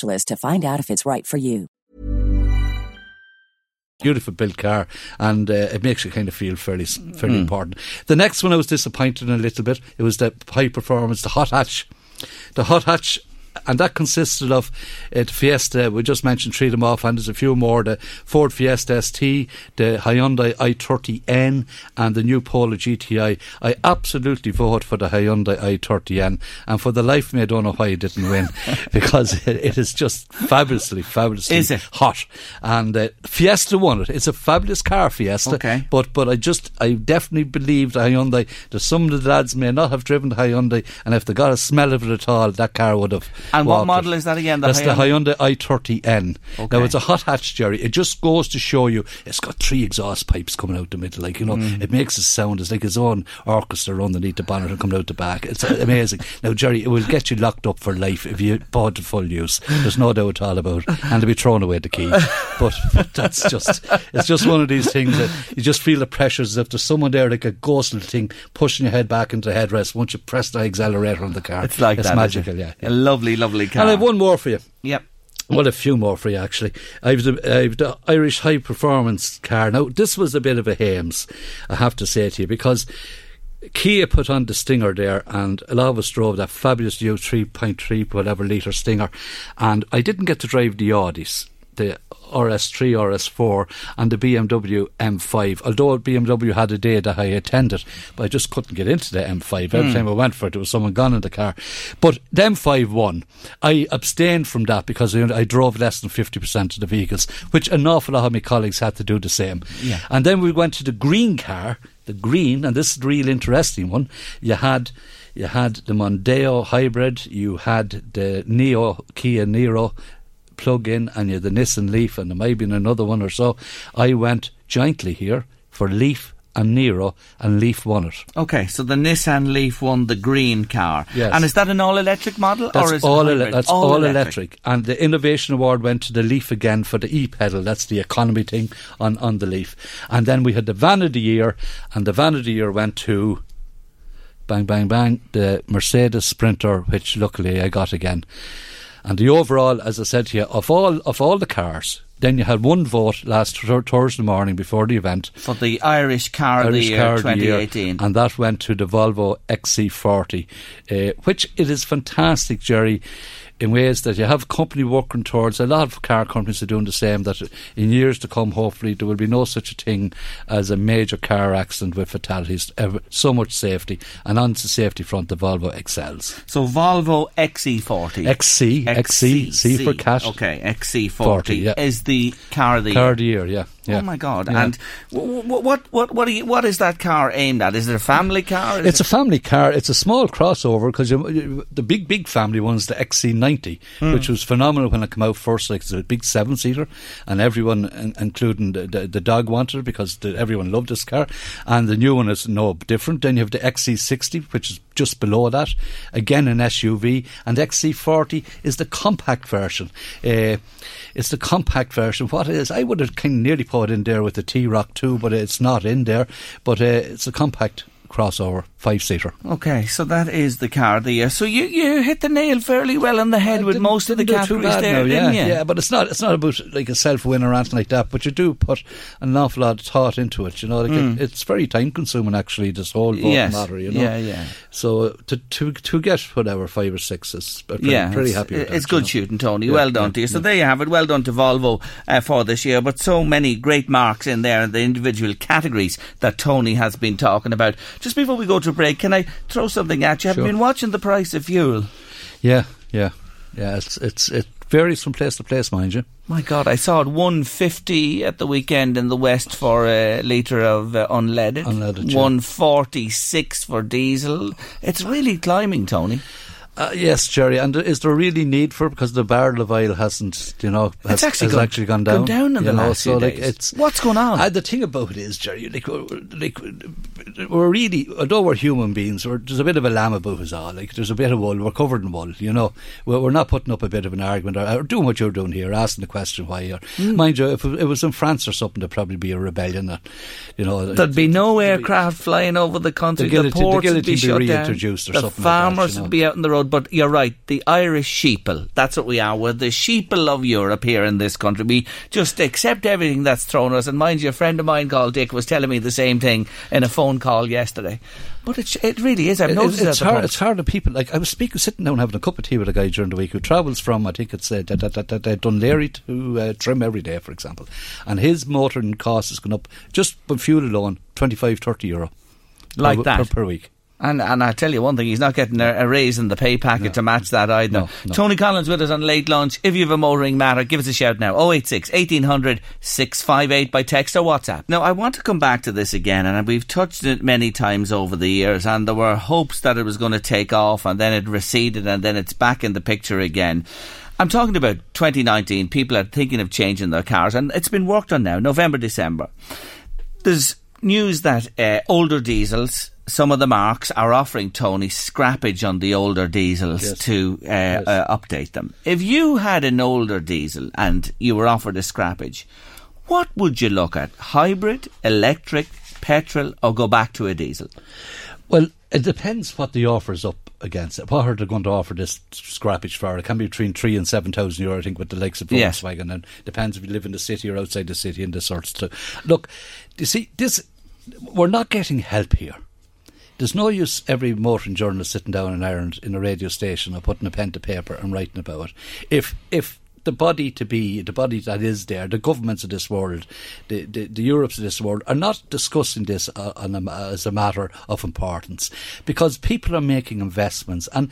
to find out if it's right for you. Beautiful built car, and uh, it makes you kind of feel fairly fairly mm. important. The next one I was disappointed in a little bit. It was the high performance, the hot hatch. The hot hatch and that consisted of uh, the Fiesta. We just mentioned three of them off, and there's a few more: the Ford Fiesta ST, the Hyundai i30N, and the new Polo GTI. I absolutely vote for the Hyundai i30N, and for the life of me, I don't know why it didn't win [laughs] because it, it is just fabulously, fabulously is it? hot. And uh, Fiesta won it. It's a fabulous car, Fiesta. Okay. But but I just I definitely believe the Hyundai. That some of the lads may not have driven the Hyundai, and if they got a smell of it at all, that car would have and what model is that again? The That's Hyundai? the Hyundai i30N. Okay. Now it's a hot hatch, Jerry. It just goes to show you it's got three exhaust pipes coming out the middle. Like you know, mm. it makes it sound as like its own orchestra underneath the bonnet and coming out the back. It's amazing. [laughs] now, Jerry, it will get you locked up for life if you bought it full use. There's no doubt at all about it. And to be thrown away the key. But, but that's just it's just one of these things that you just feel the pressures as if there's someone there like a ghostly thing pushing your head back into the headrest once you press the accelerator on the car. It's like it's that, magical, yeah, yeah. A lovely, lovely car. And I have one more for you. Yep. Well, a few more for you, actually. I've the, I've the Irish high performance car. Now, this was a bit of a hames, I have to say to you, because Kia put on the Stinger there, and a lot of us drove that fabulous U 3.3 whatever litre Stinger, and I didn't get to drive the Audis the RS3, RS4, and the BMW M5. Although BMW had a day that I attended, but I just couldn't get into the M5. Every mm. time I went for it, there was someone gone in the car. But the M5 won. I abstained from that because I drove less than 50% of the vehicles, which an awful lot of my colleagues had to do the same. Yeah. And then we went to the green car, the green, and this is the real interesting one. You had you had the Mondeo hybrid, you had the Neo Kia Niro plug in and you the Nissan Leaf and there be another one or so. I went jointly here for Leaf and Niro, and Leaf won it. Okay, so the Nissan Leaf won the green car. Yes. And is that an all electric model that's or is all it ele- That's all, all electric. electric. And the Innovation Award went to the Leaf again for the e pedal. That's the economy thing on, on the Leaf. And then we had the Van of the Year, and the Van of the Year went to bang, bang, bang, the Mercedes Sprinter, which luckily I got again. And the overall, as I said to you, of all of all the cars, then you had one vote last Thursday morning before the event. For the Irish Car Irish of the Year car 2018, year, and that went to the Volvo XC40, uh, which it is fantastic, Jerry. In ways that you have company working towards. A lot of car companies are doing the same. That in years to come, hopefully, there will be no such a thing as a major car accident with fatalities. Ever, so much safety, and on the safety front, the Volvo excels. So Volvo XC40. XC, XC, C for cat. Okay, XC40 40, yeah. is the car of the Car year. of the year, yeah. Yeah. Oh my god! Yeah. And what what what are you, what is that car aimed at? Is it a family car? Is It's a family car. It's a small crossover because the big, big family one's the XC90, Hmm. which was phenomenal when it came out first. Like it's a big seven seater, and everyone, including the, the, the dog, wanted it because the, everyone loved this car. And the new one is no different. Then you have the XC60, which is just below that, again an SUV, and XC40 is the compact version. Uh, it's the compact version. What it is, I would have kind of nearly put it in there with the T Roc too, but it's not in there. But uh, it's a compact crossover five seater. Okay, so that is the car of the year. So you, you hit the nail fairly well on the head with most of the Didn't do too categories there, now, didn't yeah, you? yeah, but it's not it's not about like a self win or anything like that. But you do put an awful lot of thought into it. You know, like Mm. it, it's very time consuming actually. This whole voting Yes, matter. You know, yeah, yeah. So to to to get whatever five or six is pretty, yeah, pretty it's, happy. With that, it's good know. shooting, Tony. Yeah, well done yeah, to you. So yeah. there you have it. Well done to Volvo uh, for this year. But so many great marks in there in the individual categories that Tony has been talking about. Just before we go to break, can I throw something at you? Have you Sure. been watching the price of fuel? Yeah, yeah, yeah. It's it's it varies from place to place, mind you. My God, I saw it 150 at the weekend in the West for a litre of uh, unleaded. Unleaded, 146 for diesel. It's really climbing, Tony. Uh, yes, Jerry. And is there really need for it because the barrel of oil hasn't, you know, has, It's actually has gone- actually gone gone down. down in the know, last so like days. it's What's going on? Uh, the thing about it is, Jerry, like, we're, like we're really, although we're human beings, we're, there's a bit of a lamb about us all. Like there's a bit of wool. We're covered in wool. You know, we're, we're not putting up a bit of an argument or, or doing what you're doing here, asking the question why you're. Hmm. Mind you, if it was in France or something, there'd probably be a rebellion. That, you know, There'd be no aircraft flying over the country. The The, guillotine- the ports would be shut be down. or the something like that, farmers you know. would be out on the road. But you're right. The Irish sheeple. That's what we are. We're the sheeple of Europe here in this country. We just accept everything that's thrown at us. And mind you, a friend of mine called Dick was telling me the same thing in a phone call yesterday. But it, it really is. I've It- noticed it it's hard. It's hard to people. Like I was speaking, sitting down having a cup of tea with a guy during the week who travels from, I think it's uh, da, da, da, Dun Laoghaire to uh, Trim every day, for example, and his motoring cost has gone up just for fuel alone, 25, 30 euro, Like per, that. per, per week. And and I tell you one thing, he's not getting a, a raise in the pay packet to match that either. No, no. Tony Collins with us on late lunch. If you have a motoring matter, give us a shout now. 086 1800 658 by text or WhatsApp. Now I want to come back to this again, and we've touched it many times over the years, and there were hopes that it was going to take off, and then it receded, and then it's back in the picture again. I'm talking about 2019. People are thinking of changing their cars, and it's been worked on now, November, December there's news that uh, older diesels, some of the marks are offering Tony scrappage on the older diesels Yes. to uh, uh, update them. If you had an older diesel and you were offered a scrappage, what would you look at? Hybrid, electric, petrol, or go back to a diesel? Well, it depends what the offer's up against. it. What are they going to offer this scrappage for? It can be between three and seven thousand euro, I think, with the likes of Yes. Volkswagen. And depends if you live in the city or outside the city and this sorts too. Look, you see, this we're not getting help here. There's no use every motoring journalist sitting down in Ireland in a radio station or putting a pen to paper and writing about it. If if the body to be, the body that is there, the governments of this world, the, the, the Europes of this world, are not discussing this uh, a, as a matter of importance because people are making investments and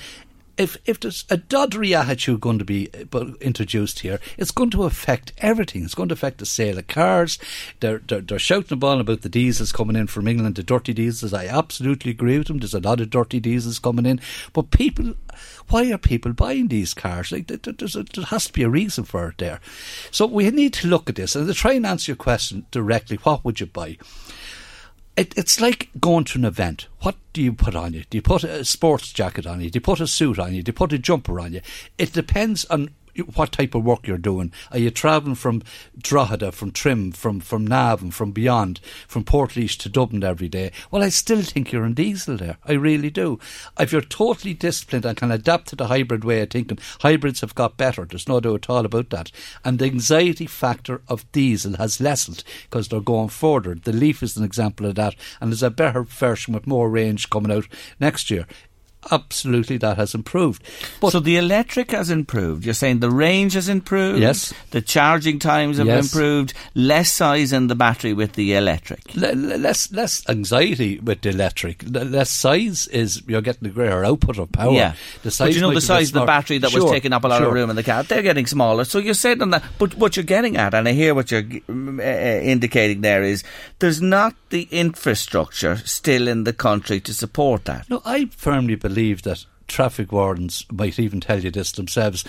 if if there's a doddery attitude going to be uh, introduced here, it's going to affect everything. It's going to affect the sale of cars. They're they're, they're shouting about about the diesels coming in from England, the dirty diesels. I absolutely agree with them. There's a lot of dirty diesels coming in, but people. Why are people buying these cars? Like, there's a, there has to be a reason for it there. So we need to look at this and to try and answer your question directly. What would you buy? It, it's like going to an event. What do you put on you? Do you put a sports jacket on you? Do you put a suit on you? Do you put a jumper on you? It depends on what type of work you're doing. Are you travelling from Drogheda, from Trim, from, from Navan, from beyond, from Portlaoise to Dublin every day? Well, I still think you're in diesel there. I really do. If you're totally disciplined and can adapt to the hybrid way of thinking, hybrids have got better. There's no doubt at all about that. And the anxiety factor of diesel has lessened because they're going further. The Leaf is an example of that. And there's a better version with more range coming out next year absolutely that has improved. But so the electric has improved. You're saying the range has improved. Yes. The charging times have Yes. improved. Less size in the battery with the electric. le- le- less less anxiety with the electric. Le- less size is you're getting a greater output of power. Yeah, the size but you know the size of the battery that was taking up a lot of room in the car. They're getting smaller. So you're saying that, but what you're getting at, and I hear what you're uh, uh, indicating there is there's not the infrastructure still in the country to support that. No, I firmly believe that traffic wardens might even tell you this themselves.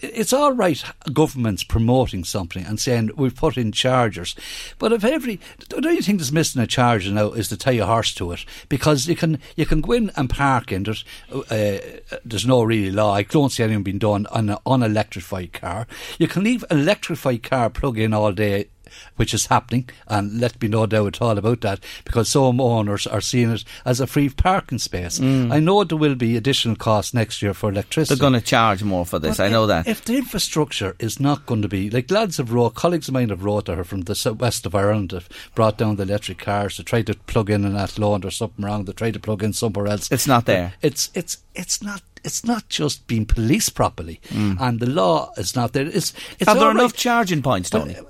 It's all right, governments promoting something and saying we've put in chargers, but if every the only thing that's missing a charger now is to tie a horse to it because you can you can go in and park in it. Uh, there's no really law. I don't see anything being done on an unelectrified car. You can leave an electrified car plug in all day which is happening, and let me no doubt at all about that, because some owners are seeing it as a free parking space. Mm. I know there will be additional costs next year for electricity. They're going to charge more for this. I know if- that. If the infrastructure is not going to be like lads have wrote, colleagues of mine have wrote to her from the west of Ireland have brought down the electric cars to try to plug in in Athlone or something wrong. They try to plug in somewhere else. It's not there. It's it's it's not. It's not just being policed properly, mm. and the law is not there. It's, it's Are there right. enough charging points, Tony? Uh,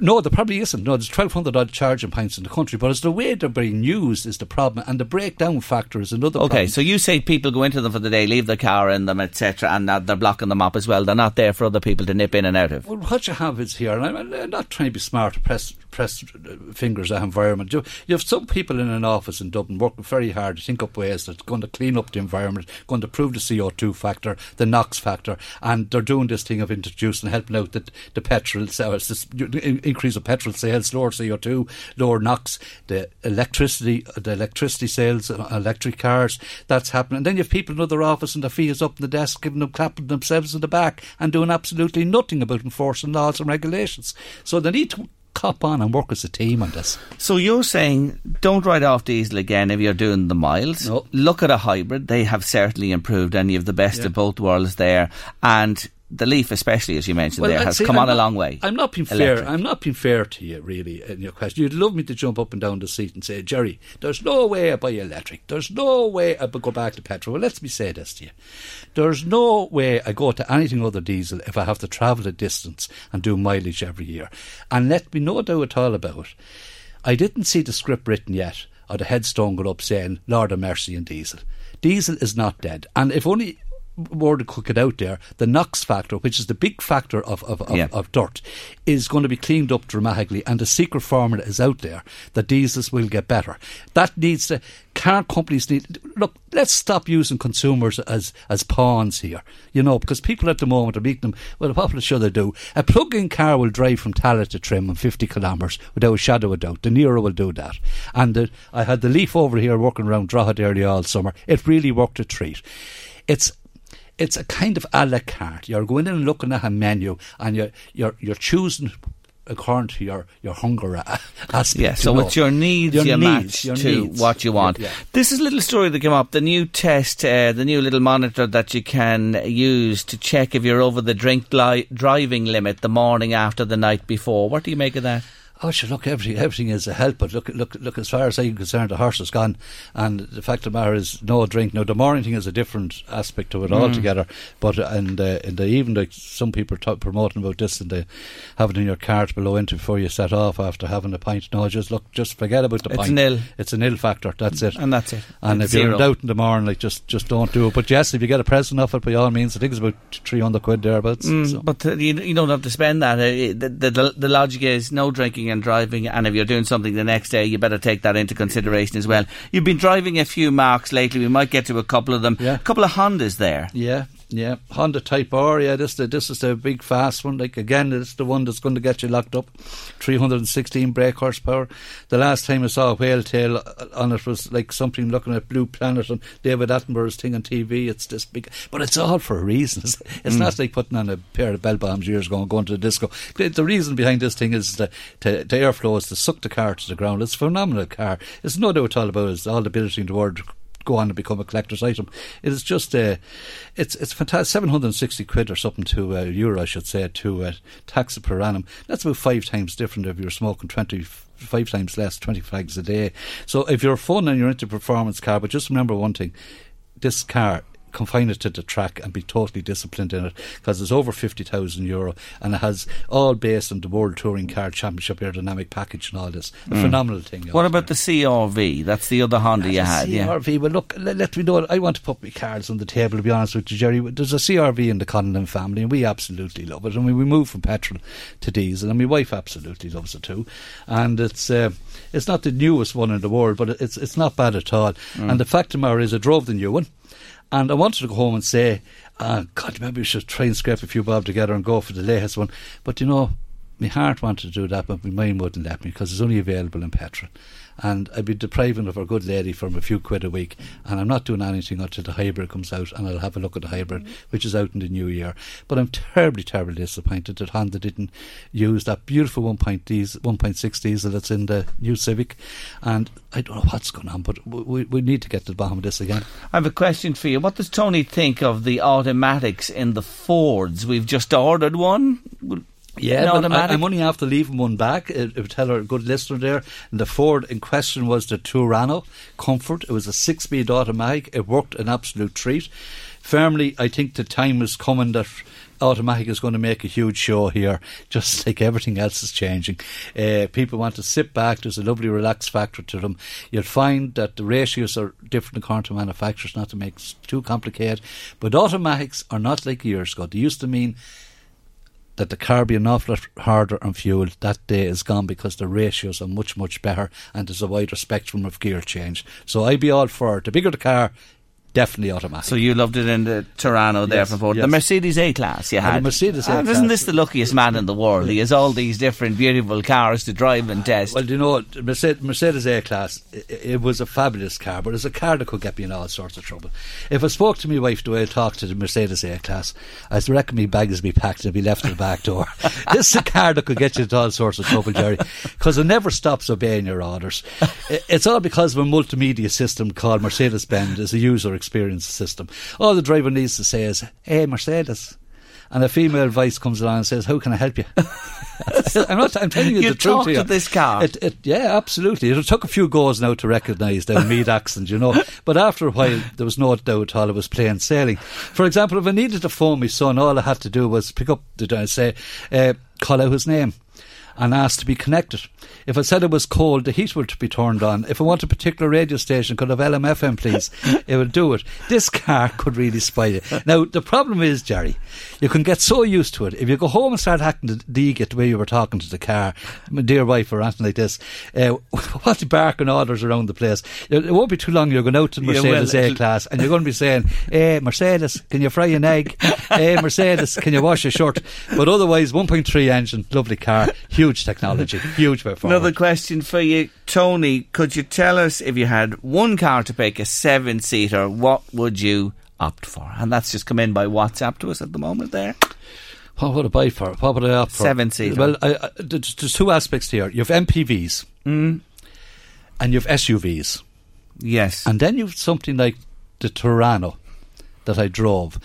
No, there probably isn't. No, there's 1,200 odd charging points in the country, but it's the way they're being used is the problem, and the breakdown factor is another Okay, problem. so you say people go into them for the day, leave the car in them, etc., and that they're blocking them up as well. They're not there for other people to nip in and out of. Well, what you have is here, and I'm, not trying to be smart to press, press uh, fingers at environment. You, you have some people in an office in Dublin working very hard to think up ways that's going to clean up the environment, going to prove the CO2 factor, the NOx factor, and they're doing this thing of introducing, helping out the, the petrol sales, this in- increase of petrol sales, lower CO2, lower NOx, the electricity, the electricity sales, electric cars, that's happening. And then you have people in other office and their feet up in the desk, giving them, clapping themselves in the back and doing absolutely nothing about enforcing laws and regulations. So they need to cop on and work as a team on this. So you're saying don't write off diesel again if you're doing the miles. No. Look at a hybrid. They have certainly improved, and you have the best of both worlds there. And the Leaf, especially as you mentioned there, I'd has come I'm on a long way. I'm not being fair. I'm not being fair to you, really, in your question. You'd love me to jump up and down the seat and say, Jerry, there's no way I buy electric. There's no way I go back to petrol. Well, let me say this to you. There's no way I go to anything other diesel if I have to travel a distance and do mileage every year. And let me no doubt at all about it. I didn't see the script written yet or the headstone go up saying, Lord of mercy and diesel. Diesel is not dead. And if only word to cook it out there, the NOx factor, which is the big factor of, of, of, Yeah. of dirt, is going to be cleaned up dramatically, and the secret formula is out there that diesels will get better. That needs to. Car companies need. Look, let's stop using consumers as, as pawns here, you know, because people at the moment are making them. Well, what should they do? A plug in car will drive from Tallaght to Trim in 50 kilometres without a shadow of doubt. The Niro will do that. And the, I had the Leaf over here working around Drogheda early all summer. It really worked a treat. It's it's a kind of a la carte. You're going in and looking at a menu, and you're you're you're choosing according to your your hunger [laughs] a- aspect. Yeah, so it's your needs you Your match your to needs. what you want. Yeah. This is a little story that came up. The new test, uh, the new little monitor that you can use to check if you're over the drink li- driving limit the morning after the night before. What do you make of that? Oh, sure, look, everything, everything is a help, but look, look, look, as far as I'm concerned, the horse is gone. And the fact of the matter is, no drink. Now, the morning thing is a different aspect to it Mm. altogether. But, and, uh, in the, even like some people are t- promoting about this and they have it in your cart below into before you set off after having a pint. No, just look, just forget about the It's pint. nil. It's a nil factor, that's it. And that's it. And It's if you're in doubt in the morning, like, just, just don't do it. But yes, if you get a present off it, by all means, I think it's about 300 quid thereabouts. Mm, so. But uh, you, you don't have to spend that. Uh, the, the, the logic is no drinking and driving, and if you're doing something the next day, you better take that into consideration as well. You've been driving a few marks lately. We might get to a couple of them. Yeah. A couple of Hondas there. Yeah, yeah. Honda Type R, yeah, this the, this is the big fast one. Like again, it's the one that's going to get you locked up. Three hundred and sixteen brake horsepower. The last time I saw a whale tail uh, on it was like something looking at Blue Planet and David Attenborough's thing on TV. It's this big, but it's all for a reason. [laughs] It's, it's not mm. like putting on a pair of bell bombs years ago and going to the disco. The, the reason behind this thing is the, the, the airflow is to suck the car to the ground. It's a phenomenal car. It's no doubt all about it. It's all the ability in the world go on and become a collector's item. It is just uh, it's it's fantastic. Seven hundred and sixty quid or something to uh, euro, I should say, to uh, tax it per annum. That's about five times different if you're smoking twenty. Five times less, 20 fags a day. So if you're fun and you're into performance car, but just remember one thing this car confine it to the track and be totally disciplined in it because it's over 50,000 euro and it has all based on the World Touring Car Championship aerodynamic package and all this. A Mm. phenomenal thing. What about the CRV? That's the other Honda you had, yeah. CRV, well, look, let, let me know. I want to put my cards on the table, to be honest with you, Jerry. There's a CRV in the Conlon family, and we absolutely love it. I mean, we moved from petrol to diesel, and my wife absolutely loves it too. And it's uh, it's not the newest one in the world, but it's it's not bad at all. Mm. And the fact of the matter is, I drove the new one, and I wanted to go home and say, uh, God, maybe we should try and scrape a few bob together and go for the latest one. But you know, my heart wanted to do that, but my mind wouldn't let me because it's only available in petrol. And I'd be depriving of our good lady from a few quid a week, and I'm not doing anything until the hybrid comes out, and I'll have a look at the hybrid, mm-hmm. which is out in the new year. But I'm terribly, terribly disappointed that Honda didn't use that beautiful 1.6 diesel, 1.6 diesel that's in the new Civic, and I don't know what's going on, but we, we, we need to get to the bottom of this again. I have a question for you. What does Tony think of the automatics in the Fords? We've just ordered one. Yeah, but I, I'm only after leaving one back. It, it would tell our good listener there. And the Ford in question was the Tourneo Comfort. It was a six-speed automatic. It worked an absolute treat. Firmly, I think the time is coming that automatic is going to make a huge show here, [laughs] just like everything else is changing. Uh, people want to sit back. There's a lovely relaxed factor to them. You'll find that the ratios are different according to manufacturers, not to make it too complicated. But automatics are not like years ago. They used to mean that the car be an harder on fuel, that day is gone because the ratios are much, much better and there's a wider spectrum of gear change. So I'd be all for it. The bigger the car, definitely automatic. So you loved it in the Tourneo there Yes, for Ford. The. Mercedes A Class you the had. Mercedes Ah, A-Class. Isn't this the luckiest man in the world? He has all these different beautiful cars to drive and test. Well, you know, the Mercedes, Mercedes A Class, it, it was a fabulous car, but it's a car that could get me in all sorts of trouble. If I spoke to my wife the way I talked to the Mercedes A Class, I reckon my bags would be packed and be left at the back door. [laughs] [laughs] this is a car that could get you into all sorts of trouble, Jerry, because it never stops obeying your orders. [laughs] It's all because of a multimedia system called Mercedes Benz, is a user experience system. All the driver needs to say is, "Hey, Mercedes." And a female voice comes along and says, "How can I help you?" [laughs] I'm not. I'm telling you, You the truth talk here. to this car. It, it, yeah, absolutely. It took a few goes now to recognise the [laughs] Meath accent, you know. But after a while, there was no doubt all it was plain sailing. For example, if I needed to phone my son, all I had to do was pick up the and say, uh, call out his name. And asked to be connected. If I said it was cold, the heat would be turned on. If I want a particular radio station, could have LMFM, please? [laughs] it would do it. This car could really spoil it. Now, the problem is, Jerry, you can get so used to it. If you go home and start hacking the dig the way you were talking to the car, my dear wife or anything like this, uh, [laughs] what the barking orders around the place. It won't be too long. You're going out to the Yeah, Mercedes well, A-Class and you're going to be saying, "Hey, Mercedes, can you fry an egg? hey, [laughs] Mercedes, can you wash a shirt?" But otherwise, 1.3 engine, lovely car, huge technology, [laughs] huge way forward. Another question for you, Tony. Could you tell us if you had one car to pick, a seven seater, what would you opt for? And that's just come in by WhatsApp to us at the moment there. What would I buy for? What would I opt for? Seven-seater. Well, I, I, there's, there's two aspects here. You have MPVs Mm. and you have SUVs. Yes. And then you've something like the Tourneo that I drove,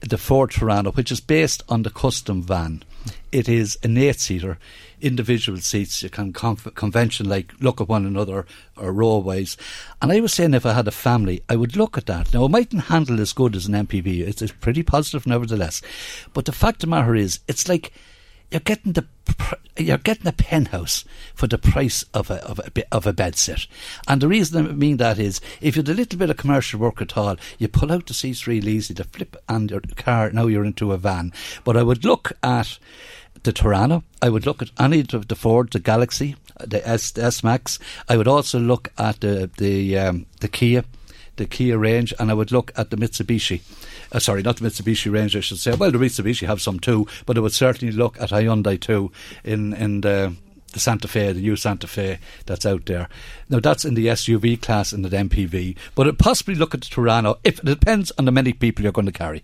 the Ford Tourneo, which is based on the custom van. It is an eight seater, individual seats. You can conf- convention like look at one another or row-wise. And I was saying if I had a family, I would look at that. Now, it mightn't handle as good as an MPV. It's, it's pretty positive nevertheless. But the fact of the matter is, it's like you're getting the you're getting a penthouse for the price of a of a of a bed set. And the reason I mean that is if you do a little bit of commercial work at all, you pull out the seats real easy, the flip and your car now you're into a van. But I would look at the Tourneo. I would look at any of the Ford, the Galaxy, the S the S Max. I would also look at the the um, the Kia the Kia range, and I would look at the Mitsubishi. Uh, sorry, not the Mitsubishi range, I should say. Well, the Mitsubishi have some too, but I would certainly look at Hyundai too in in the the Santa Fe, the new Santa Fe that's out there. Now that's in the SUV class and the MPV, but possibly look at the Tourneo. If it depends on the many people you're going to carry.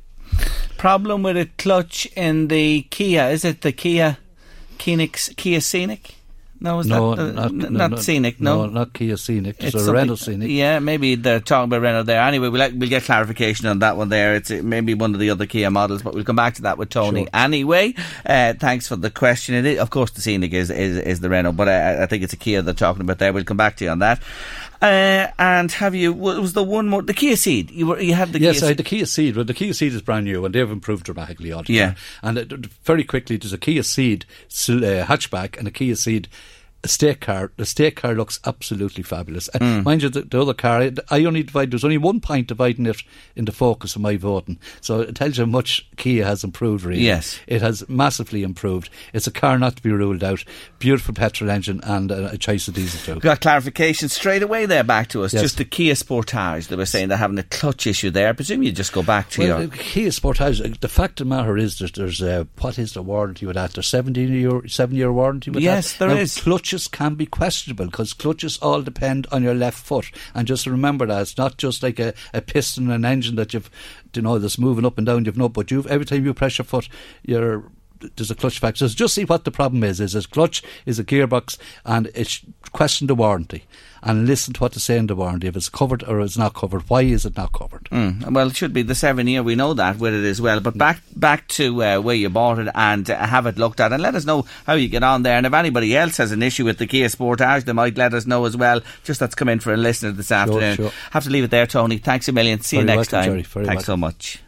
Problem with a clutch in the Kia. Is it the Kia Kenix, Kia Scenic? No, is no, that uh, not, n- no, not no, Scenic? No, not Kia Scenic. It's, a Renault Scenic. Yeah, maybe they're talking about Renault there. Anyway, we'll, we'll get clarification on that one there. It's uh, maybe one of the other Kia models, but we'll come back to that with Tony. Sure. Anyway, uh, thanks for the question. It is, of course, the Scenic is, is, is the Renault, but I, I think it's a Kia they're talking about there. We'll come back to you on that. Uh, and have you? Was the one more the Kia Ceed? You were you had the yes, Kia I had the Kia Ceed. Well, the Kia Ceed is brand new, and they've improved dramatically altogether. Yeah. and uh, very quickly, there's a Kia Ceed uh, hatchback and a Kia Ceed estate car. The estate car looks absolutely fabulous. And Mm. mind you, the, the other car, I- only divide. There's only one point dividing it in the focus of my voting, so it tells you how much Kia has improved. Really, Yes. it has massively improved. It's a car not to be ruled out. Beautiful petrol engine and uh, a choice of diesel too. Got clarification straight away there back to us. Yes. Just the Kia Sportage. They were saying they're having a clutch issue there. I presume you just go back to Well, your. the Kia Sportage, uh, the fact of the matter is that there's uh, what is the warranty with that? There's 17 year, seven year warranty with Yes, that. there now, is. Clutches can be questionable because clutches all depend on your left foot. And just remember that it's not just like a, a piston and an engine that you've, you know, that's moving up and down. You've no, but you've every time you press your foot, you're there's a clutch factor. So just see what the problem is. Is a clutch, is a gearbox, and it's question the warranty and listen to what they say in the warranty. If it's covered or it's not covered, why is it not covered? Mm, well, it should be the seven year. We know that with it as well. But back back to uh, where you bought it and uh, have it looked at, and let us know how you get on there. And if anybody else has an issue with the Kia Sportage, they might let us know as well. Just that's come in for a listener this afternoon. sure. Have to leave it there, Tony. Thanks a million. See you next welcome, time. Jerry. Very Thanks so much.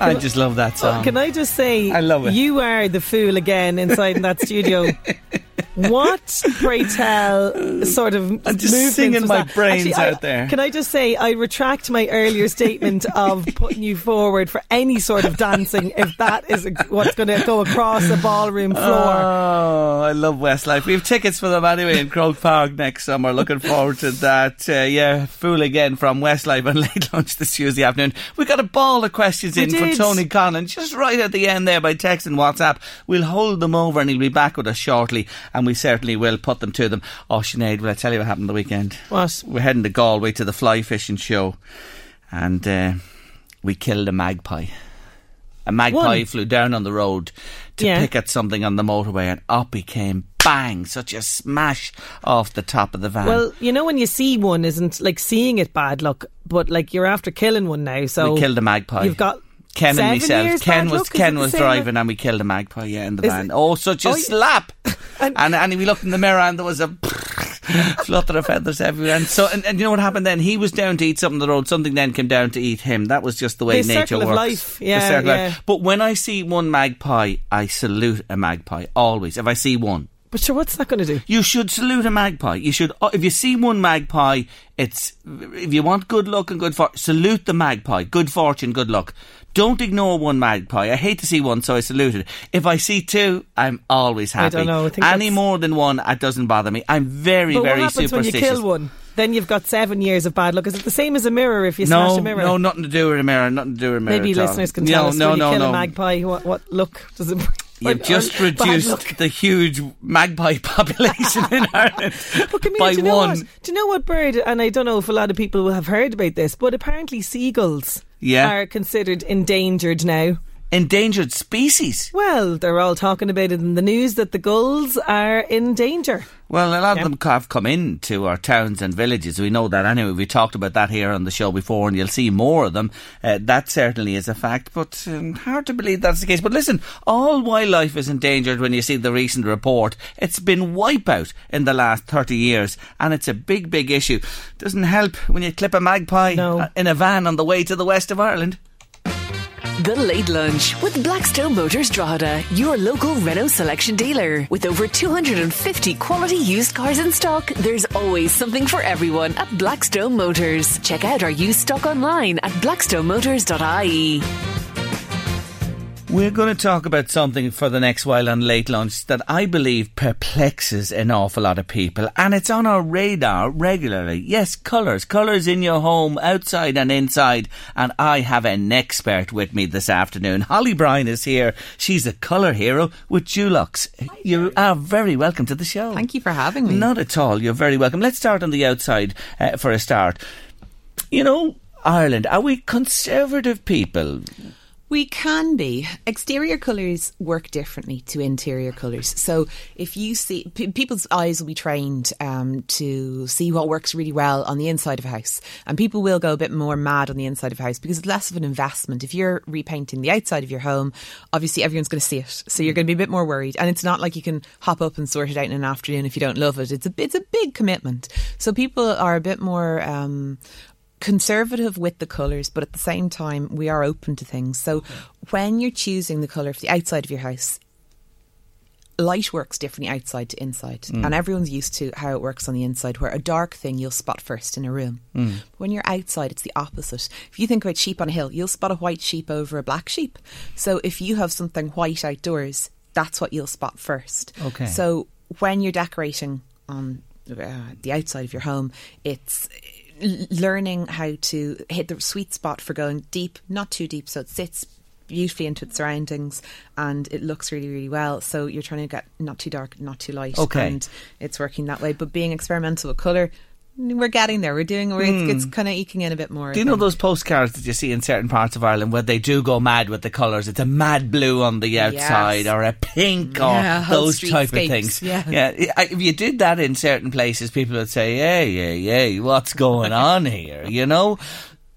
I just love that song. Can I just say, I love it. You are the fool again inside in that studio. [laughs] What, pray tell, sort of I'm just singing my that? brains Actually, I- out there. Can I just say, I retract my earlier statement of putting you forward for any sort of dancing if that is what's going to go across the ballroom floor. Oh, I love Westlife. We have tickets for them anyway in Croke Park next summer. Looking forward to that. Uh, yeah, fool again from Westlife and [laughs] late lunch this Tuesday afternoon. We got a ball of questions We in for did. Tony Conlon just right at the end there by text and WhatsApp. We'll hold them over and he'll be back with us shortly, and we certainly will put them to them. Oh, Sinead, will I tell you what happened the weekend? What? We're heading to Galway to the fly fishing show, and uh, we killed a magpie. A magpie One. flew down on the road to Yeah. pick at something on the motorway, and up he came. Bang! Such a smash off the top of the van. Well, you know when you see one, isn't like seeing it bad luck, but like you're after killing one now. So we killed a magpie. You've got Ken seven and myself. Ken was Ken was driving, and we killed a magpie. Yeah, in the van. Oh, such a Oh, slap! [laughs] And- and, and we looked in the mirror, and there was a [laughs] flutter of feathers everywhere. And so, and, and you know what happened then? He was down to eat something on the road. Something then came down to eat him. That was just the way The nature works. life. The Yeah, circle of yeah. life. But when I see one magpie, I salute a magpie always. If I see one. But sure, what's that going to do? You should salute a magpie. You should, uh, if you see one magpie, it's if you want good luck and good fortune, salute the magpie. Good fortune, good luck. Don't ignore one magpie. I hate to see one, so I salute it. If I see two, I'm always happy. I don't know, I think Any that's- more than one, it doesn't bother me. I'm very, But very what happens when you superstitious. kill one? Then you've got seven years of bad luck. Is it the same as a mirror if you no, smash a mirror? no, nothing to do with a mirror. Nothing to do with a mirror. Maybe at all. listeners can tell no, us no, when you no, kill no. a magpie, what, what look does it bring? You've just or bad luck. reduced the huge magpie [laughs] population in [laughs] Ireland But Camille, by do you know one. what? Do you know what bird? And I don't know if a lot of people will have heard about this, but apparently seagulls Yeah. are considered endangered now. Endangered species. Well, they're all talking about it in the news that the gulls are in danger. Well, a lot Yeah. of them have come into our towns and villages. We know that anyway. We talked about that here on the show before, and you'll see more of them. Uh, that certainly is a fact, but um, hard to believe that's the case. But listen, all wildlife is endangered when you see the recent report. It's been wipeout in the last 30 years, and it's a big, big issue. Doesn't help when you clip a magpie No. uh, in a van on the way to the west of Ireland. The Late Lunch with Blackstone Motors Drogheda, your local Renault selection dealer. With over 250 quality used cars in stock, there's always something for everyone at Blackstone Motors. Check out our used stock online at blackstonemotors.ie. We're going to talk about something for the next while on late lunch that I believe perplexes an awful lot of people, and it's on our radar regularly. Yes, colours, colours in your home, outside and inside. And I have an expert with me this afternoon. Holly Bryan is here. She's a colour hero with Dulux. You are very welcome to the show. Thank you for having me. Not at all. You're very welcome. Let's start on the outside uh, for a start. You know, Ireland, are we conservative people? We can be. Exterior colours work differently to interior colours. So if you see, p- people's eyes will be trained um, to see what works really well on the inside of a house. And people will go a bit more mad on the inside of a house because it's less of an investment. If you're repainting the outside of your home, obviously everyone's going to see it. So you're going to be a bit more worried. And it's not like you can hop up and sort it out in an afternoon if you don't love it. It's a, it's a big commitment. So people are a bit more um, conservative with the colours, but at the same time, we are open to things. So when you're choosing the colour for the outside of your house, light works differently outside to inside. Mm. And everyone's used to how it works on the inside, where a dark thing you'll spot first in a room. Mm. When you're outside, it's the opposite. If you think about sheep on a hill, you'll spot a white sheep over a black sheep. So if you have something white outdoors, that's what you'll spot first. Okay. So when you're decorating on uh, the outside of your home, it's learning how to hit the sweet spot for going deep, not too deep, so it sits beautifully into its surroundings and it looks really really well. So you're trying to get not too dark not too light. Okay. and it's working that way. But being experimental with color we're getting there we're doing we're, Hmm. it's, it's kind of eking in a bit more Do you know those postcards that you see in certain parts of Ireland where they do go mad with the colours? It's a mad blue on the outside or a pink or Yeah, those type of things. yeah. yeah. If you did that in certain places, people would say, "Hey, hey, hey, what's going on here?" You know.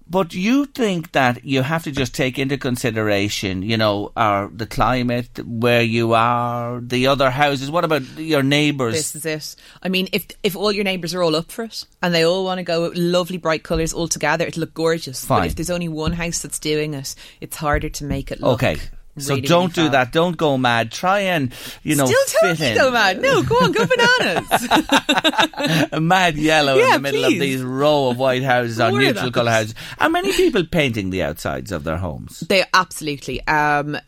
But you think that you have to just take into consideration, you know, our the climate, where you are, the other houses. What about your neighbours? This is it. I mean, if if all your neighbours are all up for it and they all want to go with lovely bright colours all together, it'll look gorgeous. Fine. But if there's only one house that's doing it, it's harder to make it look. Okay. So don't do that. Don't go mad. Try and you know Still fit in. go mad. No, go on, go bananas. [laughs] a mad yellow in the middle please. of these row of white houses or neutral colour houses. Are many people painting the outsides of their homes? They absolutely. Um,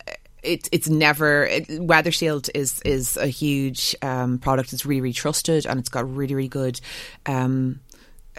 it, it's never it, Weathershield is is a huge um, product. It's really really trusted and it's got really really good. Um,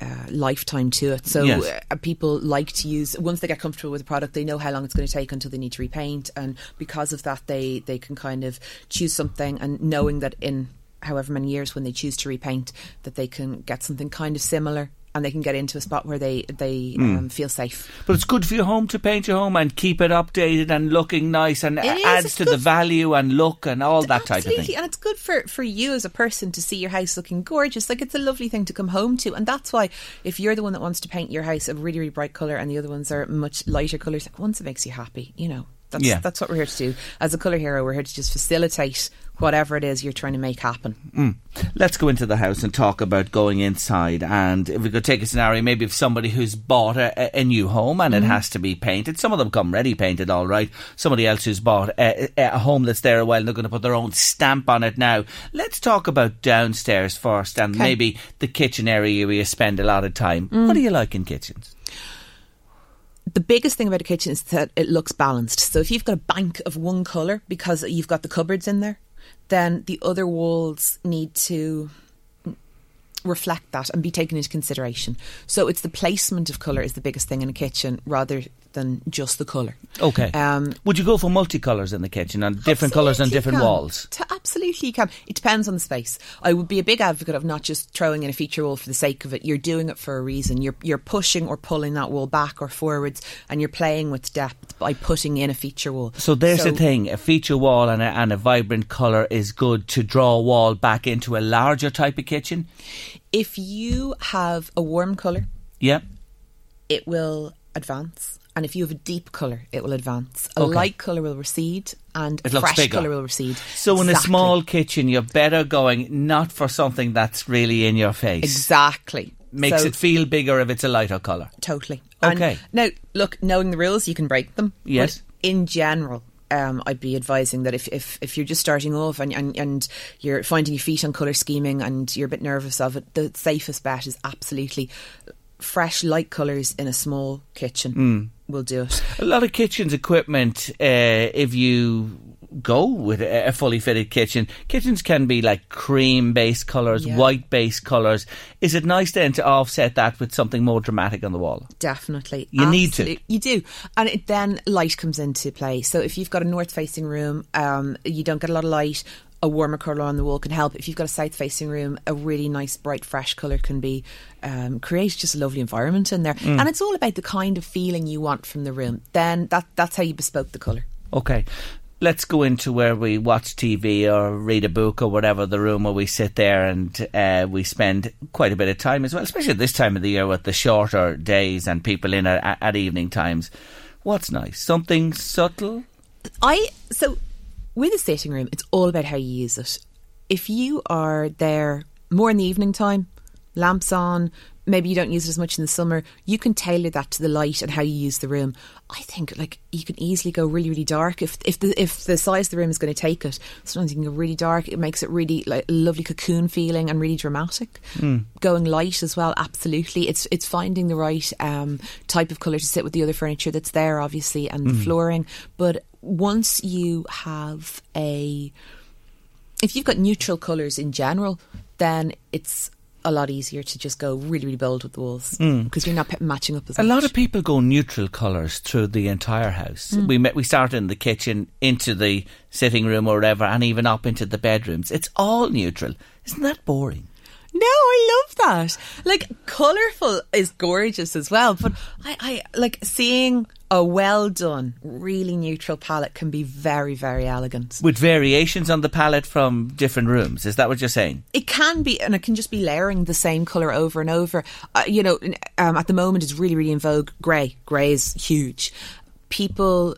uh, lifetime to it, so Yes. uh, people like to use. Once they get comfortable with the product, they know how long it's going to take until they need to repaint, and because of that, they they can kind of choose something, and knowing that in however many years when they choose to repaint, that they can get something kind of similar, and they can get into a spot where they they Mm. um, feel safe. But it's good for your home to paint your home and keep it updated and looking nice and It is, adds to the value and look and all that type of thing. and it's good for for you as a person to see your house looking gorgeous. Like it's a lovely thing to come home to, and that's why if you're the one that wants to paint your house a really really bright color, and the other ones are much lighter colors, like once it makes you happy, you know. That's, Yeah. that's what we're here to do. As a colour hero, we're here to just facilitate whatever it is you're trying to make happen. Mm. Let's go into the house and talk about going inside. And if we could take a scenario, maybe of somebody who's bought a, a new home and it Mhm. has to be painted. Some of them come ready painted, all right. Somebody else who's bought a, a home that's there a while and they're going to put their own stamp on it now. Let's talk about downstairs first and Okay. maybe the kitchen area where you spend a lot of time. Mm. What do you like in kitchens? the biggest thing about a kitchen is that it looks balanced. So if you've got a bank of one colour because you've got the cupboards in there, then the other walls need to reflect that and be taken into consideration. So it's the placement of colour is the biggest thing in a kitchen rather than just the colour. Okay. Um, Would you go for multicolours in the kitchen and different colours on different can. walls? T- absolutely, you can. It depends on the space. I would be a big advocate of not just throwing in a feature wall for the sake of it. You're doing it for a reason. You're you're pushing or pulling that wall back or forwards, and you're playing with depth by putting in a feature wall. So there's So- the thing: a feature wall and a, and a vibrant colour is good to draw a wall back into a larger type of kitchen. If you have a warm colour, Yeah. it will advance. And if you have a deep colour, it will advance. A Okay. light colour will recede, and It a fresh bigger. colour will recede. So in a small kitchen, you're better going not for something that's really in your face. Exactly. Makes So- it feel bigger if it's a lighter colour. Totally. Okay. And now, look, knowing the rules, you can break them. Yes. In general, um, I'd be advising that if, if, if you're just starting off and, and, and you're finding your feet on colour scheming and you're a bit nervous of it, the safest bet is absolutely fresh, light colours in a small kitchen Mm. Will do it. A lot of kitchens equipment, uh, if you go with a fully fitted kitchen, kitchens can be like cream based colours, Yeah. white based colours. Is it nice then to offset that with something more dramatic on the wall? Definitely. You need to. You do. And it, then light comes into play. So if you've got a north facing room, um, you don't get a lot of light. a warmer colour on the wall can help. If you've got a south facing room, a really nice, bright, fresh colour can be um, create just a lovely environment in there. Mm. And it's all about the kind of feeling you want from the room. Then that that's how you bespoke the colour. Okay. Let's go into where we watch TV or read a book or whatever, the room where we sit there and uh, we spend quite a bit of time as well, especially this time of the year with the shorter days and people in at, at evening times. What's nice? Something subtle? I so with a sitting room, it's all about how you use it. If you are there more in the evening time, lamps on, maybe you don't use it as much in the summer, you can tailor that to the light and how you use the room. I think like you can easily go really, really dark if if the if the size of the room is going to take it. Sometimes you can go really dark. It makes it really like lovely cocoon feeling and really dramatic. Mm. Going light as well, absolutely. It's it's finding the right um, type of colour to sit with the other furniture that's there, obviously, and the Mm. flooring. But once you have a if you've got neutral colours in general, then it's a lot easier to just go really, really bold with the walls Mm. because you're not p- matching up as A much. lot of people go neutral colours through the entire house. Mm. We met, we started in the kitchen, into the sitting room or whatever, and even up into the bedrooms. It's all neutral. Isn't that boring? No, I love that. Like colourful is gorgeous as well, but I, I like seeing a well done, really neutral palette can be very, very elegant. With variations on the palette from different rooms. Is that what you're saying? It can be, and it can just be layering the same colour over and over. Uh, you know, um, at the moment, it's really, really in vogue. Grey. Grey is huge. People,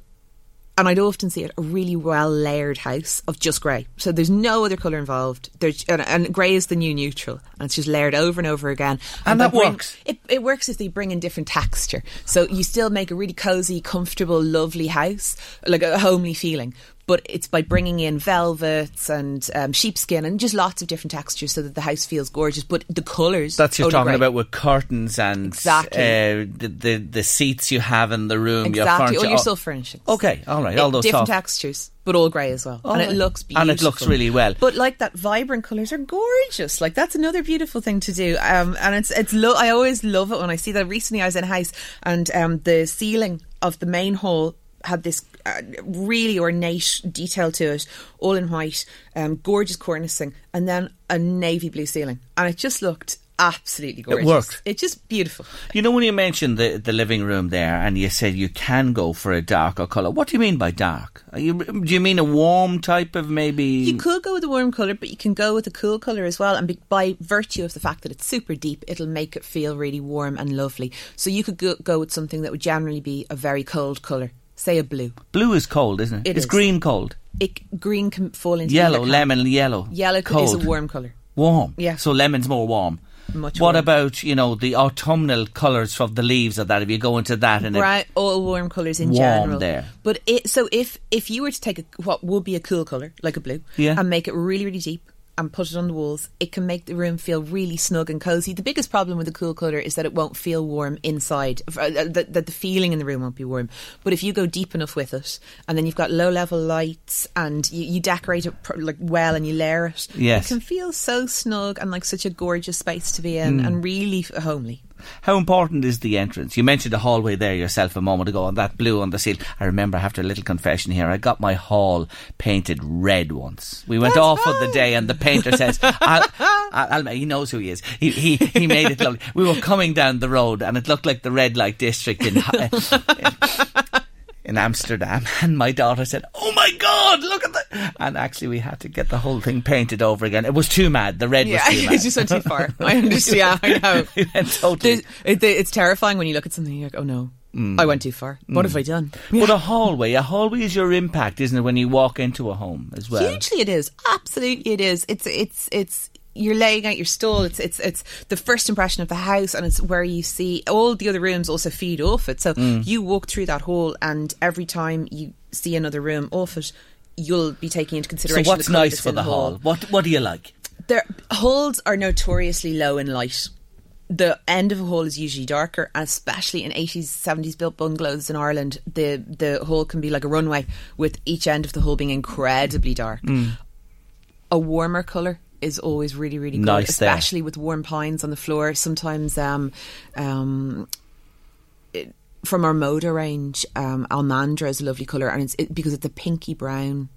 and I'd often see it, a really well layered house of just grey. So there's no other colour involved. There's, and, and grey is the new neutral, and it's just layered over and over again. And they that bring- works. It, it works if they bring in different texture. So you still make a really cosy, comfortable, lovely house, like a homely feeling. But it's by bringing in velvets and um, sheepskin and just lots of different textures so that the house feels gorgeous. But the colours. That's you're talking grey. about with curtains and Exactly. uh, the, the the seats you have in the room. Your Exactly. furniture. All your Oh, self furnishings. Okay, all right, all It- those different soft- textures, but all grey as well, All and it looks beautiful. And it looks really well. But like that, vibrant colours are gorgeous. Like that's another beautiful thing to do. Um, and it's it's lo- I always love it when I see that. Recently, I was in a house, and um, the ceiling of the main hall had this uh, really ornate detail to it, all in white, um, gorgeous cornicing, and then a navy blue ceiling, and it just looked absolutely gorgeous. It worked. It's just beautiful. You know when you mentioned the the living room there, and you said you can go for a darker color. What do you mean by dark? Are you, do you mean a warm type of maybe? You could go with a warm colour, but you can go with a cool colour as well. And be, by virtue of the fact that it's super deep, it'll make it feel really warm and lovely. So you could go, go with something that would generally be a very cold colour, say a blue. Blue is cold, isn't it? It is is. green cold. It, green can fall into Yellow, lemon, yellow. Yellow cold. is a warm colour. Warm. Yeah. So lemon's more warm. Much what warm. about you know the autumnal colours of the leaves of that? If you go into that and Bright, all warm colours in Warm general. there. But it, so if if you were to take a, what would be a cool colour, like a blue, Yeah. and make it really really deep and put it on the walls, it can make the room feel really snug and cozy. The biggest problem with a cool colour is that it won't feel warm inside. uh, That, the feeling in the room won't be warm. But if you go deep enough with it, and then you've got low level lights, and you, you decorate it pr- like well, and you layer it, Yes. it can feel so snug and like such a gorgeous space to be in, Mm. and really homely. How important is the entrance? You mentioned the hallway there yourself a moment ago, and that blue on the seal. I remember after a little confession here, I got my hall painted red once. We went off on the day, and the painter says, [laughs] I'll, I'll, I'll, "He knows who he is. He, he he made it lovely." We were coming down the road, and it looked like the red light district in. [laughs] Eh, In Amsterdam, [laughs] and my daughter said, "Oh my God, look at that!" And actually, we had to get the whole thing painted over again. It was too mad. The red Yeah, was too it [laughs] mad. just went too far. [laughs] I understand. Yeah, I know. Went totally. It- it's terrifying when you look at something. You're like, oh no, mm. I went too far. What have mm. I done? But a hallway, a hallway is your impact, isn't it, when you walk into a home as well? Hugely, it is. Absolutely, it is. It's it's it's. You're laying out your stall. It's it's it's the first impression of the house, and it's where you see all the other rooms also feed off it. So Mm. you walk through that hall, and every time you see another room off it, you'll be taking into consideration. So what's the nice for the hall? What What do you like? Their halls are notoriously low in light. The end of a hall is usually darker, and especially in eighties, seventies built bungalows in Ireland, the the hall can be like a runway, with each end of the hall being incredibly dark. Mm. A warmer colour is always really, really good, Nice there. especially with warm pines on the floor. Sometimes, um, um, it, from our Moda range, um, Almandra is a lovely colour, and it's it, because it's a pinky brown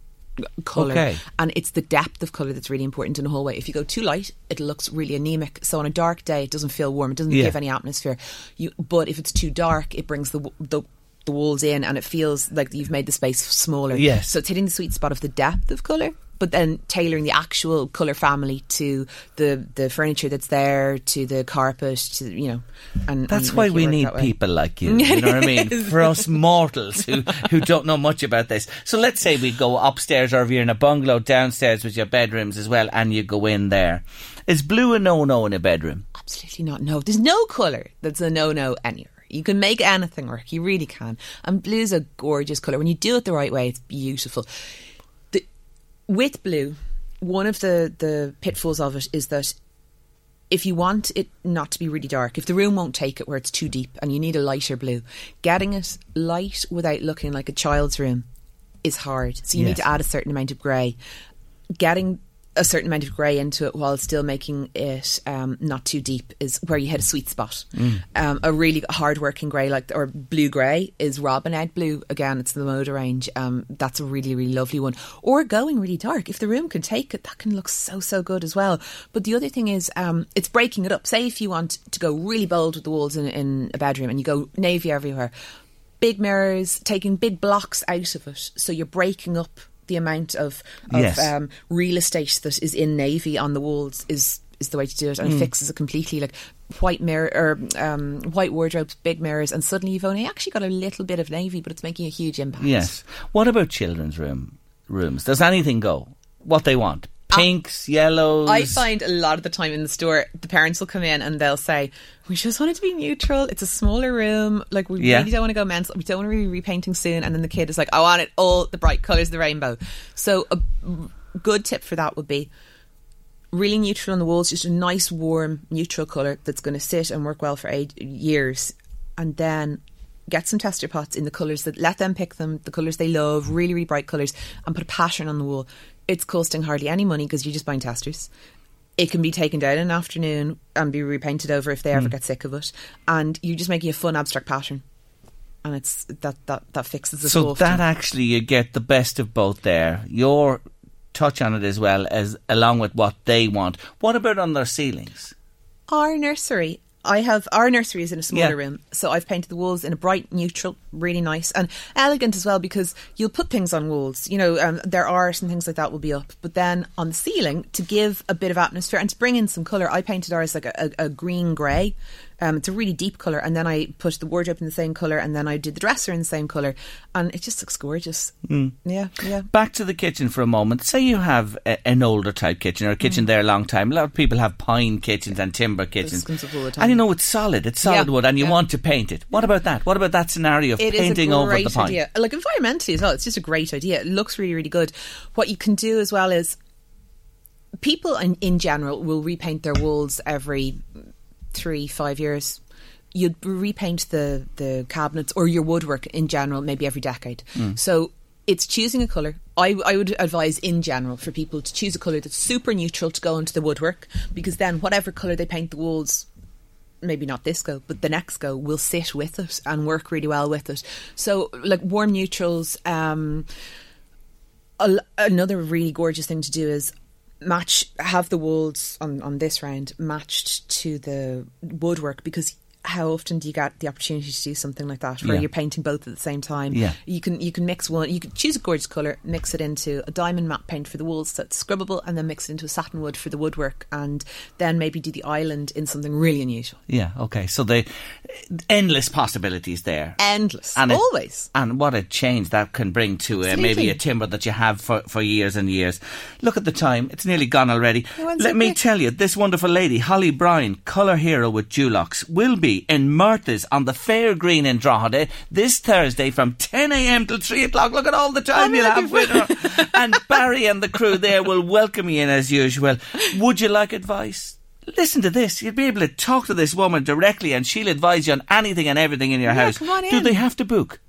colour. Okay. And it's the depth of colour that's really important in a hallway. If you go too light, it looks really anemic. So on a dark day, it doesn't feel warm. It doesn't Yeah. give any atmosphere. You, but if it's too dark, it brings the the the walls in, and it feels like you've made the space smaller. Yes. So it's hitting the sweet spot of the depth of colour. But then tailoring the actual colour family to the, the furniture that's there, to the carpet, to you know, and That's and why we need people like you. You know what I mean? [laughs] For us mortals who, who don't know much about this. So let's say we go upstairs or if you're in a bungalow downstairs with your bedrooms as well and you go in there. Is blue a no no in a bedroom? Absolutely not. No, there's no colour that's a no no anywhere. You can make anything work. You really can. And blue's a gorgeous colour. When you do it the right way, it's beautiful. With blue, one of the, the pitfalls of it is that if you want it not to be really dark, if the room won't take it where it's too deep and you need a lighter blue, getting it light without looking like a child's room is hard. So you need to add a certain amount of grey. Getting a certain amount of grey into it while still making it um, not too deep is where you hit a sweet spot. Um, a really hard working grey, like or blue grey, is Robin Egg Blue. Again, it's the Moda range. Um, that's a really really lovely one. Or going really dark. If the room can take it, that can look so so good as well. But the other thing is, um, it's breaking it up. Say if you want to go really bold with the walls in, in a bedroom and you go navy everywhere, big mirrors, taking big blocks out of it, so you're breaking up the amount of, of Yes. um, real estate that is in navy on the walls is is the way to do it, and Mm. it fixes it completely. Like white mirror or um, white wardrobes, big mirrors, and suddenly you've only actually got a little bit of navy, but it's making a huge impact. Yes. What about children's room rooms? Does anything go? What they want? Pinks, yellows. I find a lot of the time in the store, the parents will come in and they'll say, "We just want it to be neutral. It's a smaller room. Like we Yeah. really don't want to go mental. We don't want to be repainting soon." And then the kid is like, "I want it all the bright colours of the rainbow." So a good tip for that would be really neutral on the walls, just a nice warm neutral colour that's going to sit and work well for eight years, and then. Get some tester pots in the colours that let them pick them, the colours they love, really, really bright colours, and put a pattern on the wall. It's costing hardly any money because you're just buying testers. It can be taken down in an afternoon and be repainted over if they ever Mm. get sick of it. And you're just making a fun abstract pattern. And it's that that, that fixes it So often. that actually you get the best of both there. Your touch on it as well as along with what they want. What about on their ceilings? Our nursery. I have our nursery is in a smaller Yeah. room, so I've painted the walls in a bright neutral, really nice and elegant as well because you'll put things on walls. You know, um, their art and things like that will be up, but then on the ceiling to give a bit of atmosphere and to bring in some color, I painted ours like a, a, a green grey. Um, it's a really deep color, and then I put the wardrobe in the same color, and then I did the dresser in the same color, and it just looks gorgeous. Mm. Yeah, yeah. Back to the kitchen for a moment. Say you have a, an older type kitchen or a kitchen Mm. there a long time. A lot of people have pine kitchens and timber kitchens. all the time. And you know it's solid, it's solid Yeah, wood, and you yeah. want to paint it. What about that? What about that scenario of It painting over the pine? idea. Like environmentally as well, it's just a great idea. It looks really, really good. What you can do as well is people in, in general will repaint their walls every three, five years. You'd repaint the, the cabinets or your woodwork in general maybe every decade. Mm. So it's choosing a colour. I, I would advise in general for people to choose a colour that's super neutral to go into the woodwork because then whatever colour they paint the walls maybe not this go, but the next go will sit with it and work really well with it. So, like warm neutrals. Um, a, another really gorgeous thing to do is match have the walls on on this round matched to the woodwork because how often do you get the opportunity to do something like that where Yeah. you're painting both at the same time Yeah. you can you can mix one you can choose a gorgeous color mix it into a diamond matte paint for the walls that's scrubbable and then mix it into a satin wood for the woodwork and then maybe do the island in something really unusual Yeah, okay. So the endless possibilities there. endless And it- always And what a change that can bring to uh, maybe a timber that you have for, for years and years. Look at the time. It's nearly gone already. It Let me quick. tell you, this wonderful lady, Holly Bryan, colour hero with Dulux, will be in Murtha's on the Fair Green in Drogheda this Thursday from 10am till 3 o'clock. Look at all the time you'll have with her. [laughs] and Barry and the crew there will welcome you in as usual. Would you like advice? Listen to this. You'll be able to talk to this woman directly and she'll advise you on anything and everything in your Yeah, house. come on Do they have to book?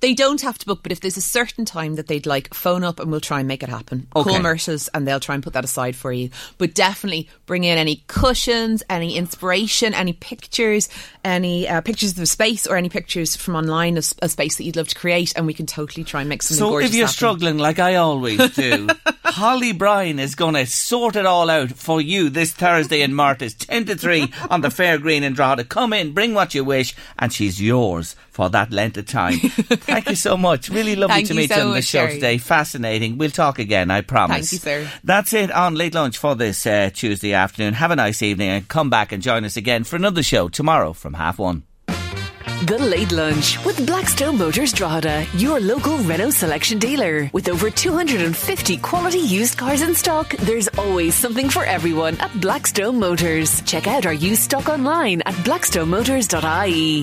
They don't have to book, but if there's a certain time that they'd like, phone up and we'll try and make it happen. Okay. Call Myrtles and they'll try and put that aside for you. But definitely bring in any cushions, any inspiration, any pictures, any uh, pictures of the space or any pictures from online of a space that you'd love to create, and we can totally try and make something So if you're happen. struggling, like I always [laughs] do, Holly Bryan is going to sort it all out for you this Thursday in Martis, 10 to 3 on the Fair Green in Drogheda. Come in, bring what you wish, and she's yours for that length of time. [laughs] Thank you so much. Really lovely Thank to you meet so you on the much, show Sherry. today. Fascinating. We'll talk again, I promise. Thank you, sir. That's it on Late Lunch for this uh, Tuesday afternoon. Have a nice evening and come back and join us again for another show tomorrow from half one. The Late Lunch with Blackstone Motors Drogheda, your local Renault selection dealer. With over 250 quality used cars in stock, there's always something for everyone at Blackstone Motors. Check out our used stock online at blackstonemotors.ie.